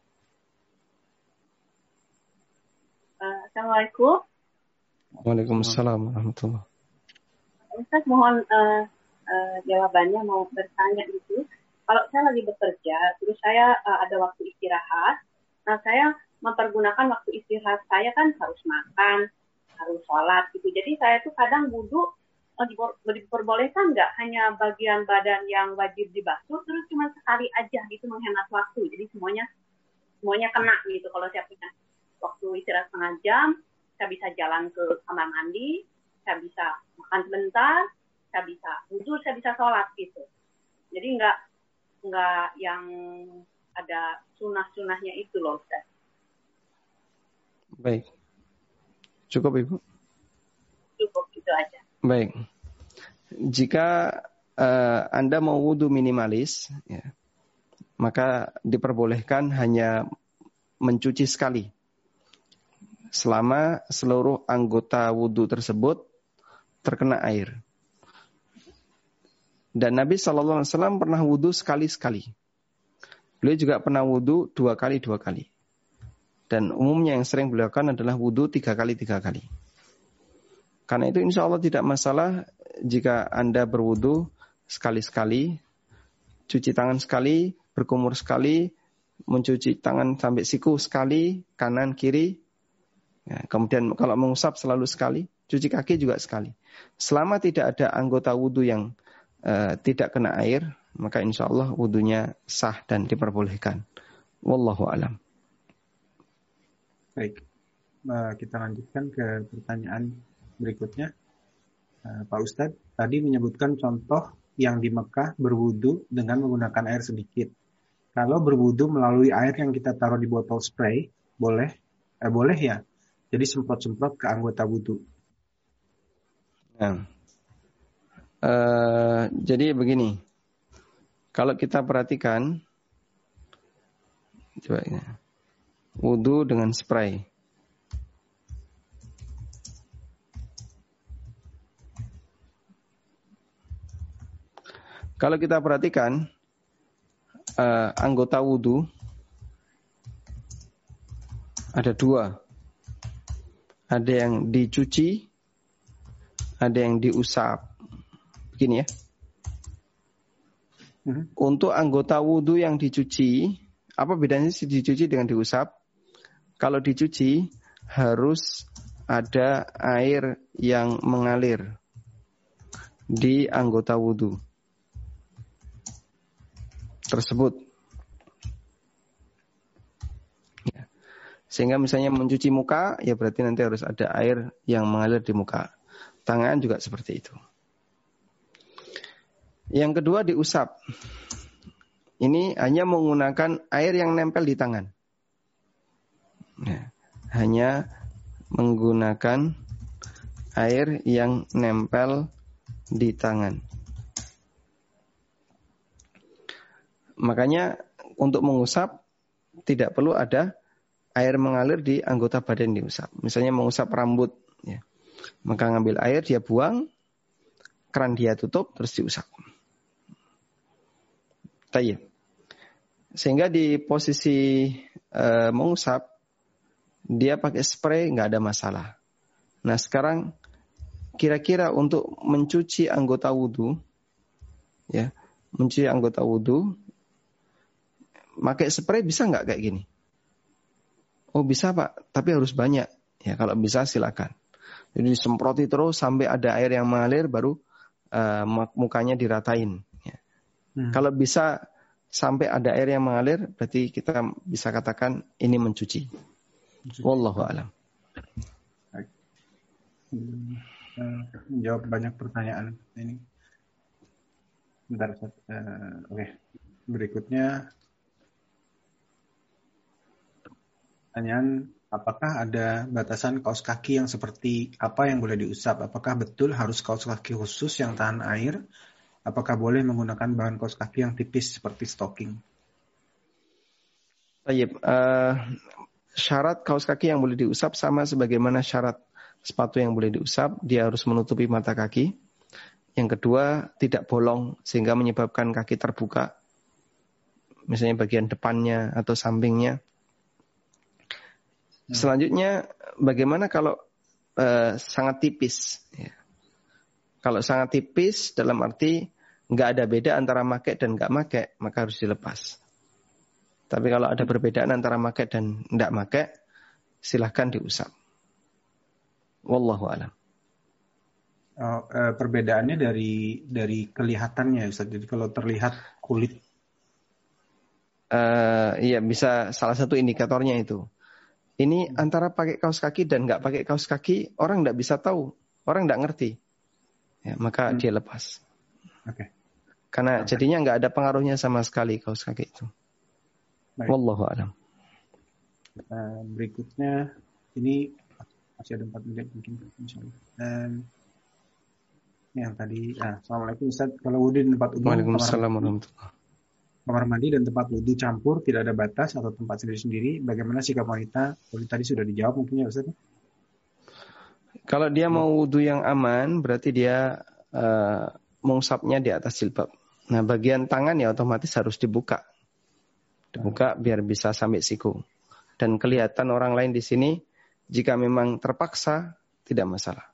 Assalamualaikum. Waalaikumsalam warahmatullahi Ustaz mohon uh, uh, jawabannya mau bertanya itu. Kalau saya lagi bekerja, terus saya uh, ada waktu istirahat, nah saya mempergunakan waktu istirahat saya kan harus makan, harus sholat gitu. Jadi saya tuh kadang wudhu uh, diperbolehkan nggak hanya bagian badan yang wajib dibasuh, terus cuma sekali aja gitu menghemat waktu. Jadi semuanya semuanya kena gitu. Kalau saya punya waktu istirahat setengah jam, saya bisa jalan ke kamar mandi, saya bisa makan sebentar, saya bisa wudhu, saya bisa sholat gitu. Jadi nggak nggak yang ada sunah-sunahnya itu loh Ustaz. Baik. Cukup Ibu? Cukup itu aja. Baik. Jika uh, Anda mau wudhu minimalis, ya, maka diperbolehkan hanya mencuci sekali. Selama seluruh anggota wudhu tersebut terkena air. Dan Nabi Shallallahu Alaihi Wasallam pernah wudhu sekali sekali. Beliau juga pernah wudhu dua kali dua kali. Dan umumnya yang sering beliau lakukan adalah wudhu tiga kali tiga kali. Karena itu insya Allah tidak masalah jika Anda berwudhu sekali-sekali, cuci tangan sekali, berkumur sekali, mencuci tangan sampai siku sekali, kanan, kiri. Ya, kemudian kalau mengusap selalu sekali, cuci kaki juga sekali. Selama tidak ada anggota wudhu yang uh, tidak kena air, maka insya Allah wudhunya sah dan diperbolehkan. Wallahu alam. Baik, uh, kita lanjutkan ke pertanyaan berikutnya. Uh, Pak Ustadz, tadi menyebutkan contoh yang di Mekah berwudhu dengan menggunakan air sedikit. Kalau berwudhu melalui air yang kita taruh di botol spray, boleh? Eh, boleh ya? Jadi semprot-semprot ke anggota wudhu. Nah, Eh, jadi begini, kalau kita perhatikan, coba ini, wudhu dengan spray. Kalau kita perhatikan uh, anggota wudhu ada dua, ada yang dicuci, ada yang diusap. Begini ya. Untuk anggota wudhu yang dicuci, apa bedanya sih dicuci dengan diusap? Kalau dicuci harus ada air yang mengalir di anggota wudhu tersebut. Ya. Sehingga misalnya mencuci muka, ya berarti nanti harus ada air yang mengalir di muka. Tangan juga seperti itu. Yang kedua diusap. Ini hanya menggunakan air yang nempel di tangan. Ya. Hanya menggunakan air yang nempel di tangan. Makanya untuk mengusap tidak perlu ada air mengalir di anggota badan diusap. Misalnya mengusap rambut, ya. maka ngambil air dia buang, keran dia tutup terus diusap. Tayyip. Sehingga di posisi e, mengusap dia pakai spray nggak ada masalah. Nah sekarang kira-kira untuk mencuci anggota wudhu, ya mencuci anggota wudhu pakai spray bisa nggak kayak gini? Oh bisa pak, tapi harus banyak. Ya kalau bisa silakan. Jadi disemproti terus sampai ada air yang mengalir baru uh, mukanya diratain. Hmm. Kalau bisa sampai ada air yang mengalir berarti kita bisa katakan ini mencuci. mencuci. Wallahu alam. Hmm, uh, jawab banyak pertanyaan ini. Bentar, uh, oke. Okay. Berikutnya pertanyaan apakah ada batasan kaos kaki yang seperti apa yang boleh diusap? Apakah betul harus kaos kaki khusus yang tahan air? Apakah boleh menggunakan bahan kaos kaki yang tipis seperti stocking? Baik, uh, syarat kaos kaki yang boleh diusap sama sebagaimana syarat sepatu yang boleh diusap, dia harus menutupi mata kaki. Yang kedua, tidak bolong sehingga menyebabkan kaki terbuka. Misalnya bagian depannya atau sampingnya Hmm. Selanjutnya, bagaimana kalau uh, sangat tipis? Ya. Kalau sangat tipis, dalam arti nggak ada beda antara make dan nggak make, maka harus dilepas. Tapi kalau ada perbedaan antara make dan nggak make, silahkan diusap. Wallahu alam. Oh, eh, perbedaannya dari dari kelihatannya, Ustaz. Jadi kalau terlihat kulit, uh, iya bisa salah satu indikatornya itu. Ini antara pakai kaos kaki dan nggak pakai kaos kaki, orang nggak bisa tahu, orang nggak ngerti. Ya, maka hmm. dia lepas. Oke. Okay. Karena jadinya nggak ada pengaruhnya sama sekali kaos kaki itu. Baik. Wallahu a'lam. Uh, berikutnya ini masih ada empat menit mungkin Dan yang tadi, nah, assalamualaikum Ustaz. Kalau wudhu di tempat umum, Waalaikumsalam warahmatullahi kamar mandi dan tempat wudhu campur tidak ada batas atau tempat sendiri-sendiri. Bagaimana sikap wanita? Kalau tadi sudah dijawab mungkin ya Ustaz. Kalau dia mau wudhu yang aman, berarti dia uh, mengusapnya di atas jilbab. Nah, bagian tangan ya otomatis harus dibuka. Dibuka biar bisa sampai siku. Dan kelihatan orang lain di sini, jika memang terpaksa, tidak masalah.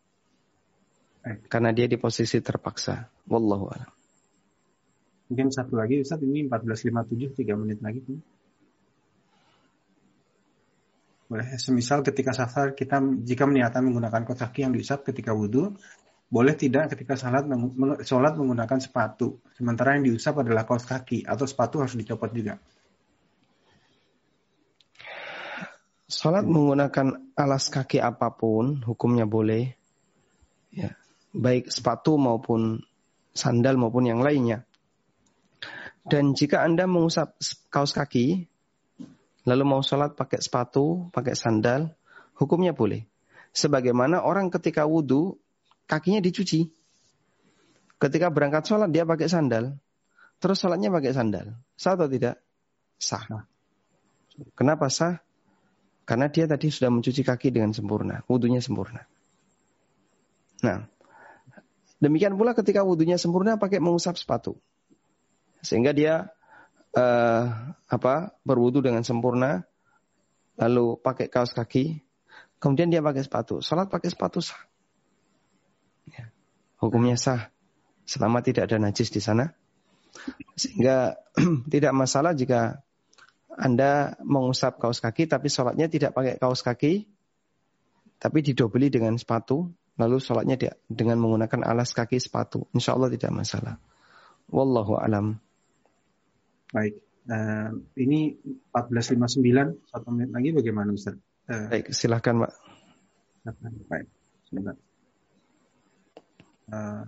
Karena dia di posisi terpaksa. Wallahu a'lam. Mungkin satu lagi Ustaz ini 14.57 3 menit lagi. Boleh. Semisal ketika safar kita jika meniatan menggunakan kaos kaki yang diusap ketika wudhu, boleh tidak ketika salat sholat menggunakan sepatu. Sementara yang diusap adalah kaos kaki atau sepatu harus dicopot juga. Sholat menggunakan alas kaki apa pun hukumnya boleh. Ya, baik sepatu maupun sandal maupun yang lainnya. Dan jika Anda mengusap kaos kaki, lalu mau sholat pakai sepatu, pakai sandal, hukumnya boleh. Sebagaimana orang ketika wudhu, kakinya dicuci. Ketika berangkat sholat dia pakai sandal, terus sholatnya pakai sandal. Sah atau tidak? Sah. Kenapa sah? Karena dia tadi sudah mencuci kaki dengan sempurna, wudhunya sempurna. Nah, demikian pula ketika wudhunya sempurna pakai mengusap sepatu. Sehingga dia uh, apa berwudu dengan sempurna, lalu pakai kaos kaki, kemudian dia pakai sepatu. Salat pakai sepatu sah. Ya. Hukumnya sah selama tidak ada najis di sana. Sehingga tidak masalah jika Anda mengusap kaos kaki tapi sholatnya tidak pakai kaos kaki, tapi didobeli dengan sepatu, lalu sholatnya dengan menggunakan alas kaki sepatu. Insya Allah tidak masalah. Wallahu alam. Baik. Uh, ini 14.59, satu menit lagi bagaimana Ustaz? Uh, Baik, silahkan Pak. Baik, sebentar. Uh,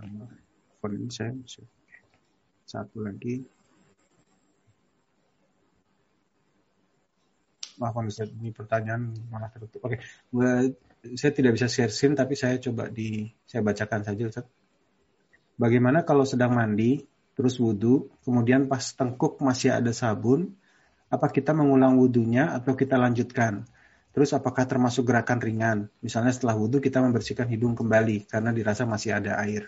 saya satu lagi. Maaf Ustaz, ini pertanyaan malah tertutup. Oke, saya tidak bisa share screen tapi saya coba di saya bacakan saja Ustaz. Bagaimana kalau sedang mandi terus wudhu, kemudian pas tengkuk masih ada sabun, apa kita mengulang wudhunya atau kita lanjutkan? Terus apakah termasuk gerakan ringan? Misalnya setelah wudhu kita membersihkan hidung kembali karena dirasa masih ada air.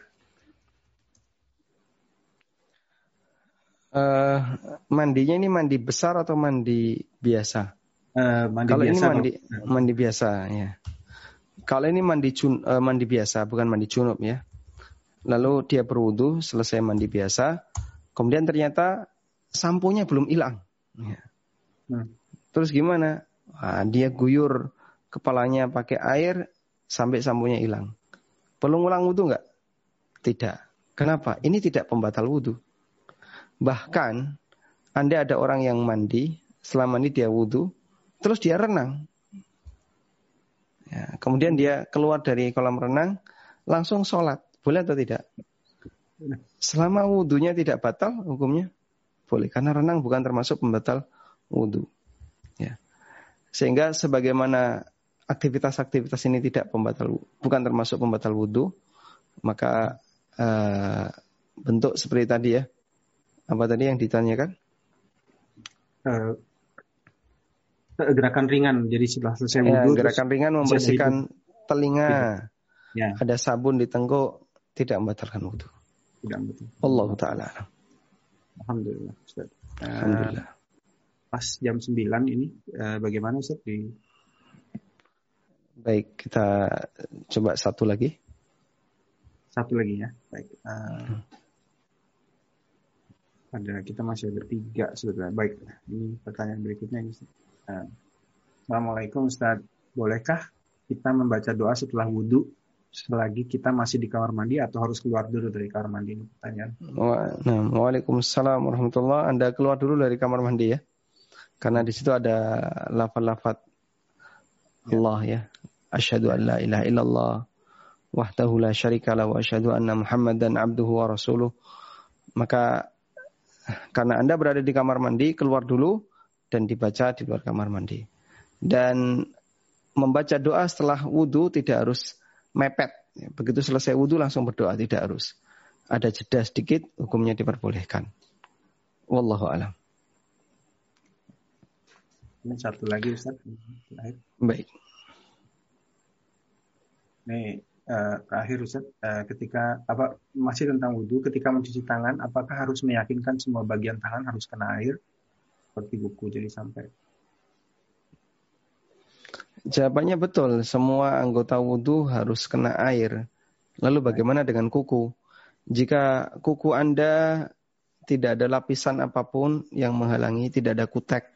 Uh, mandinya ini mandi besar atau mandi biasa? Uh, mandi Kalau biasa, ini mandi mandi biasa ya. Kalau ini mandi cun, uh, mandi biasa bukan mandi junub ya. Lalu dia berwudu, selesai mandi biasa. Kemudian ternyata sampunya belum hilang. Ya. Hmm. Terus gimana? Nah, dia guyur kepalanya pakai air sampai sampunya hilang. Perlu ngulang wudhu nggak? Tidak. Kenapa? Ini tidak pembatal wudhu. Bahkan, Anda ada orang yang mandi, selama ini dia wudhu, terus dia renang. Ya, kemudian dia keluar dari kolam renang, langsung sholat. Boleh atau tidak? Selama wudhunya tidak batal, hukumnya boleh. Karena renang bukan termasuk pembatal wudhu. Ya. Sehingga sebagaimana aktivitas-aktivitas ini tidak pembatal, bukan termasuk pembatal wudhu, maka uh, bentuk seperti tadi ya. Apa tadi yang ditanyakan? Uh, gerakan ringan. Jadi setelah selesai ya, gerakan ringan membersihkan telinga. Ya. Ada sabun di tenggok, tidak membatalkan wudhu. Tidak betul. Allah Ta'ala. Alhamdulillah. Ustaz. Alhamdulillah. Pas jam 9 ini uh, bagaimana Ustaz di Baik, kita coba satu lagi. Satu lagi ya. Baik. Uh, ada kita masih ada tiga sebetulnya. Baik, ini pertanyaan berikutnya ini. Uh, Assalamualaikum Ustaz. Bolehkah kita membaca doa setelah wudhu selagi kita masih di kamar mandi atau harus keluar dulu dari kamar mandi ini pertanyaan. Nah, Waalaikumsalam warahmatullah. Anda keluar dulu dari kamar mandi ya. Karena di situ ada lafaz-lafaz ya. Allah ya. Asyhadu an la ilaha illallah wahdahu la syarikalah wa asyhadu anna Muhammadan abduhu wa rasuluh. Maka karena Anda berada di kamar mandi, keluar dulu dan dibaca di luar kamar mandi. Dan membaca doa setelah wudhu tidak harus mepet. Begitu selesai wudhu langsung berdoa, tidak harus. Ada jeda sedikit, hukumnya diperbolehkan. Wallahu alam. Ini satu lagi Ustaz. Baik. Nih, uh, terakhir Ustaz, uh, ketika apa masih tentang wudhu, ketika mencuci tangan, apakah harus meyakinkan semua bagian tangan harus kena air seperti buku jadi sampai Jawabannya betul, semua anggota wudhu harus kena air. Lalu bagaimana dengan kuku? Jika kuku Anda tidak ada lapisan apa pun yang menghalangi, tidak ada kutek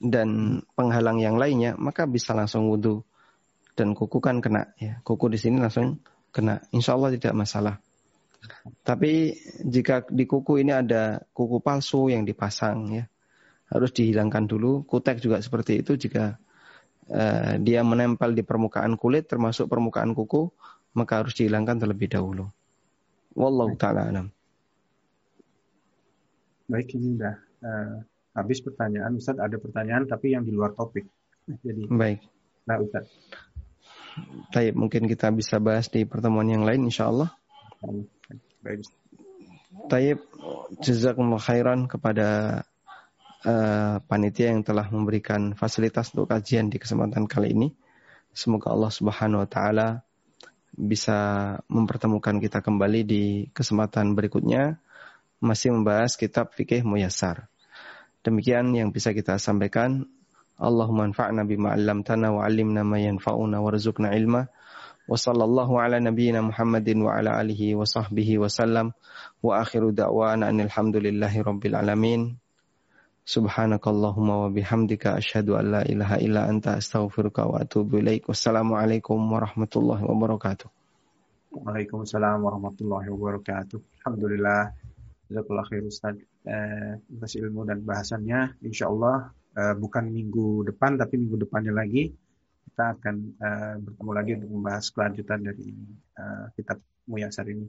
dan penghalang yang lainnya, maka bisa langsung wudhu. Dan kuku kan kena, ya. Kuku di sini langsung kena. Insya Allah tidak masalah. Tapi jika di kuku ini ada kuku palsu yang dipasang, ya harus dihilangkan dulu. Kutek juga seperti itu jika uh, dia menempel di permukaan kulit termasuk permukaan kuku maka harus dihilangkan terlebih dahulu. Wallahu taala alam. Baik ini sudah uh, habis pertanyaan Ustaz ada pertanyaan tapi yang di luar topik. Jadi Baik. Nah Ustaz. Baik, mungkin kita bisa bahas di pertemuan yang lain insya Allah. Baik. Taib, jazakumullah khairan kepada uh, panitia yang telah memberikan fasilitas untuk kajian di kesempatan kali ini. Semoga Allah Subhanahu wa taala bisa mempertemukan kita kembali di kesempatan berikutnya masih membahas kitab fikih muyasar. Demikian yang bisa kita sampaikan. Allahumma anfa'na bima 'allamtana wa 'allimna ma yanfa'una warzuqna ilma. Wa sallallahu ala nabiyyina Muhammadin wa ala alihi wa sahbihi wa sallam. Wa akhiru da'wana alhamdulillahi rabbil alamin. Subhanakallahumma wa bihamdika asyhadu an la ilaha illa anta astaghfiruka wa atubu ilaik. Wassalamualaikum warahmatullahi wabarakatuh. Waalaikumsalam warahmatullahi wabarakatuh. Alhamdulillah. Jazakallah khair Ustaz. Eh, atas ilmu dan bahasannya. Insya Allah eh, bukan minggu depan tapi minggu depannya lagi kita akan eh, bertemu lagi untuk membahas kelanjutan dari eh, kitab Muyasar ini.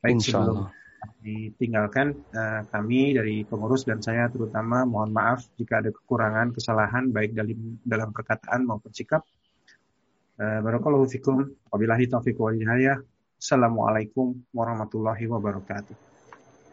Baik Insya sebelum Allah. ditinggalkan eh, kami dari pengurus dan saya terutama mohon maaf jika ada kekurangan kesalahan baik dalam dalam perkataan maupun sikap. Eh, Barakallahu fikum. Wabillahi taufiq wal hidayah. Assalamualaikum warahmatullahi wabarakatuh.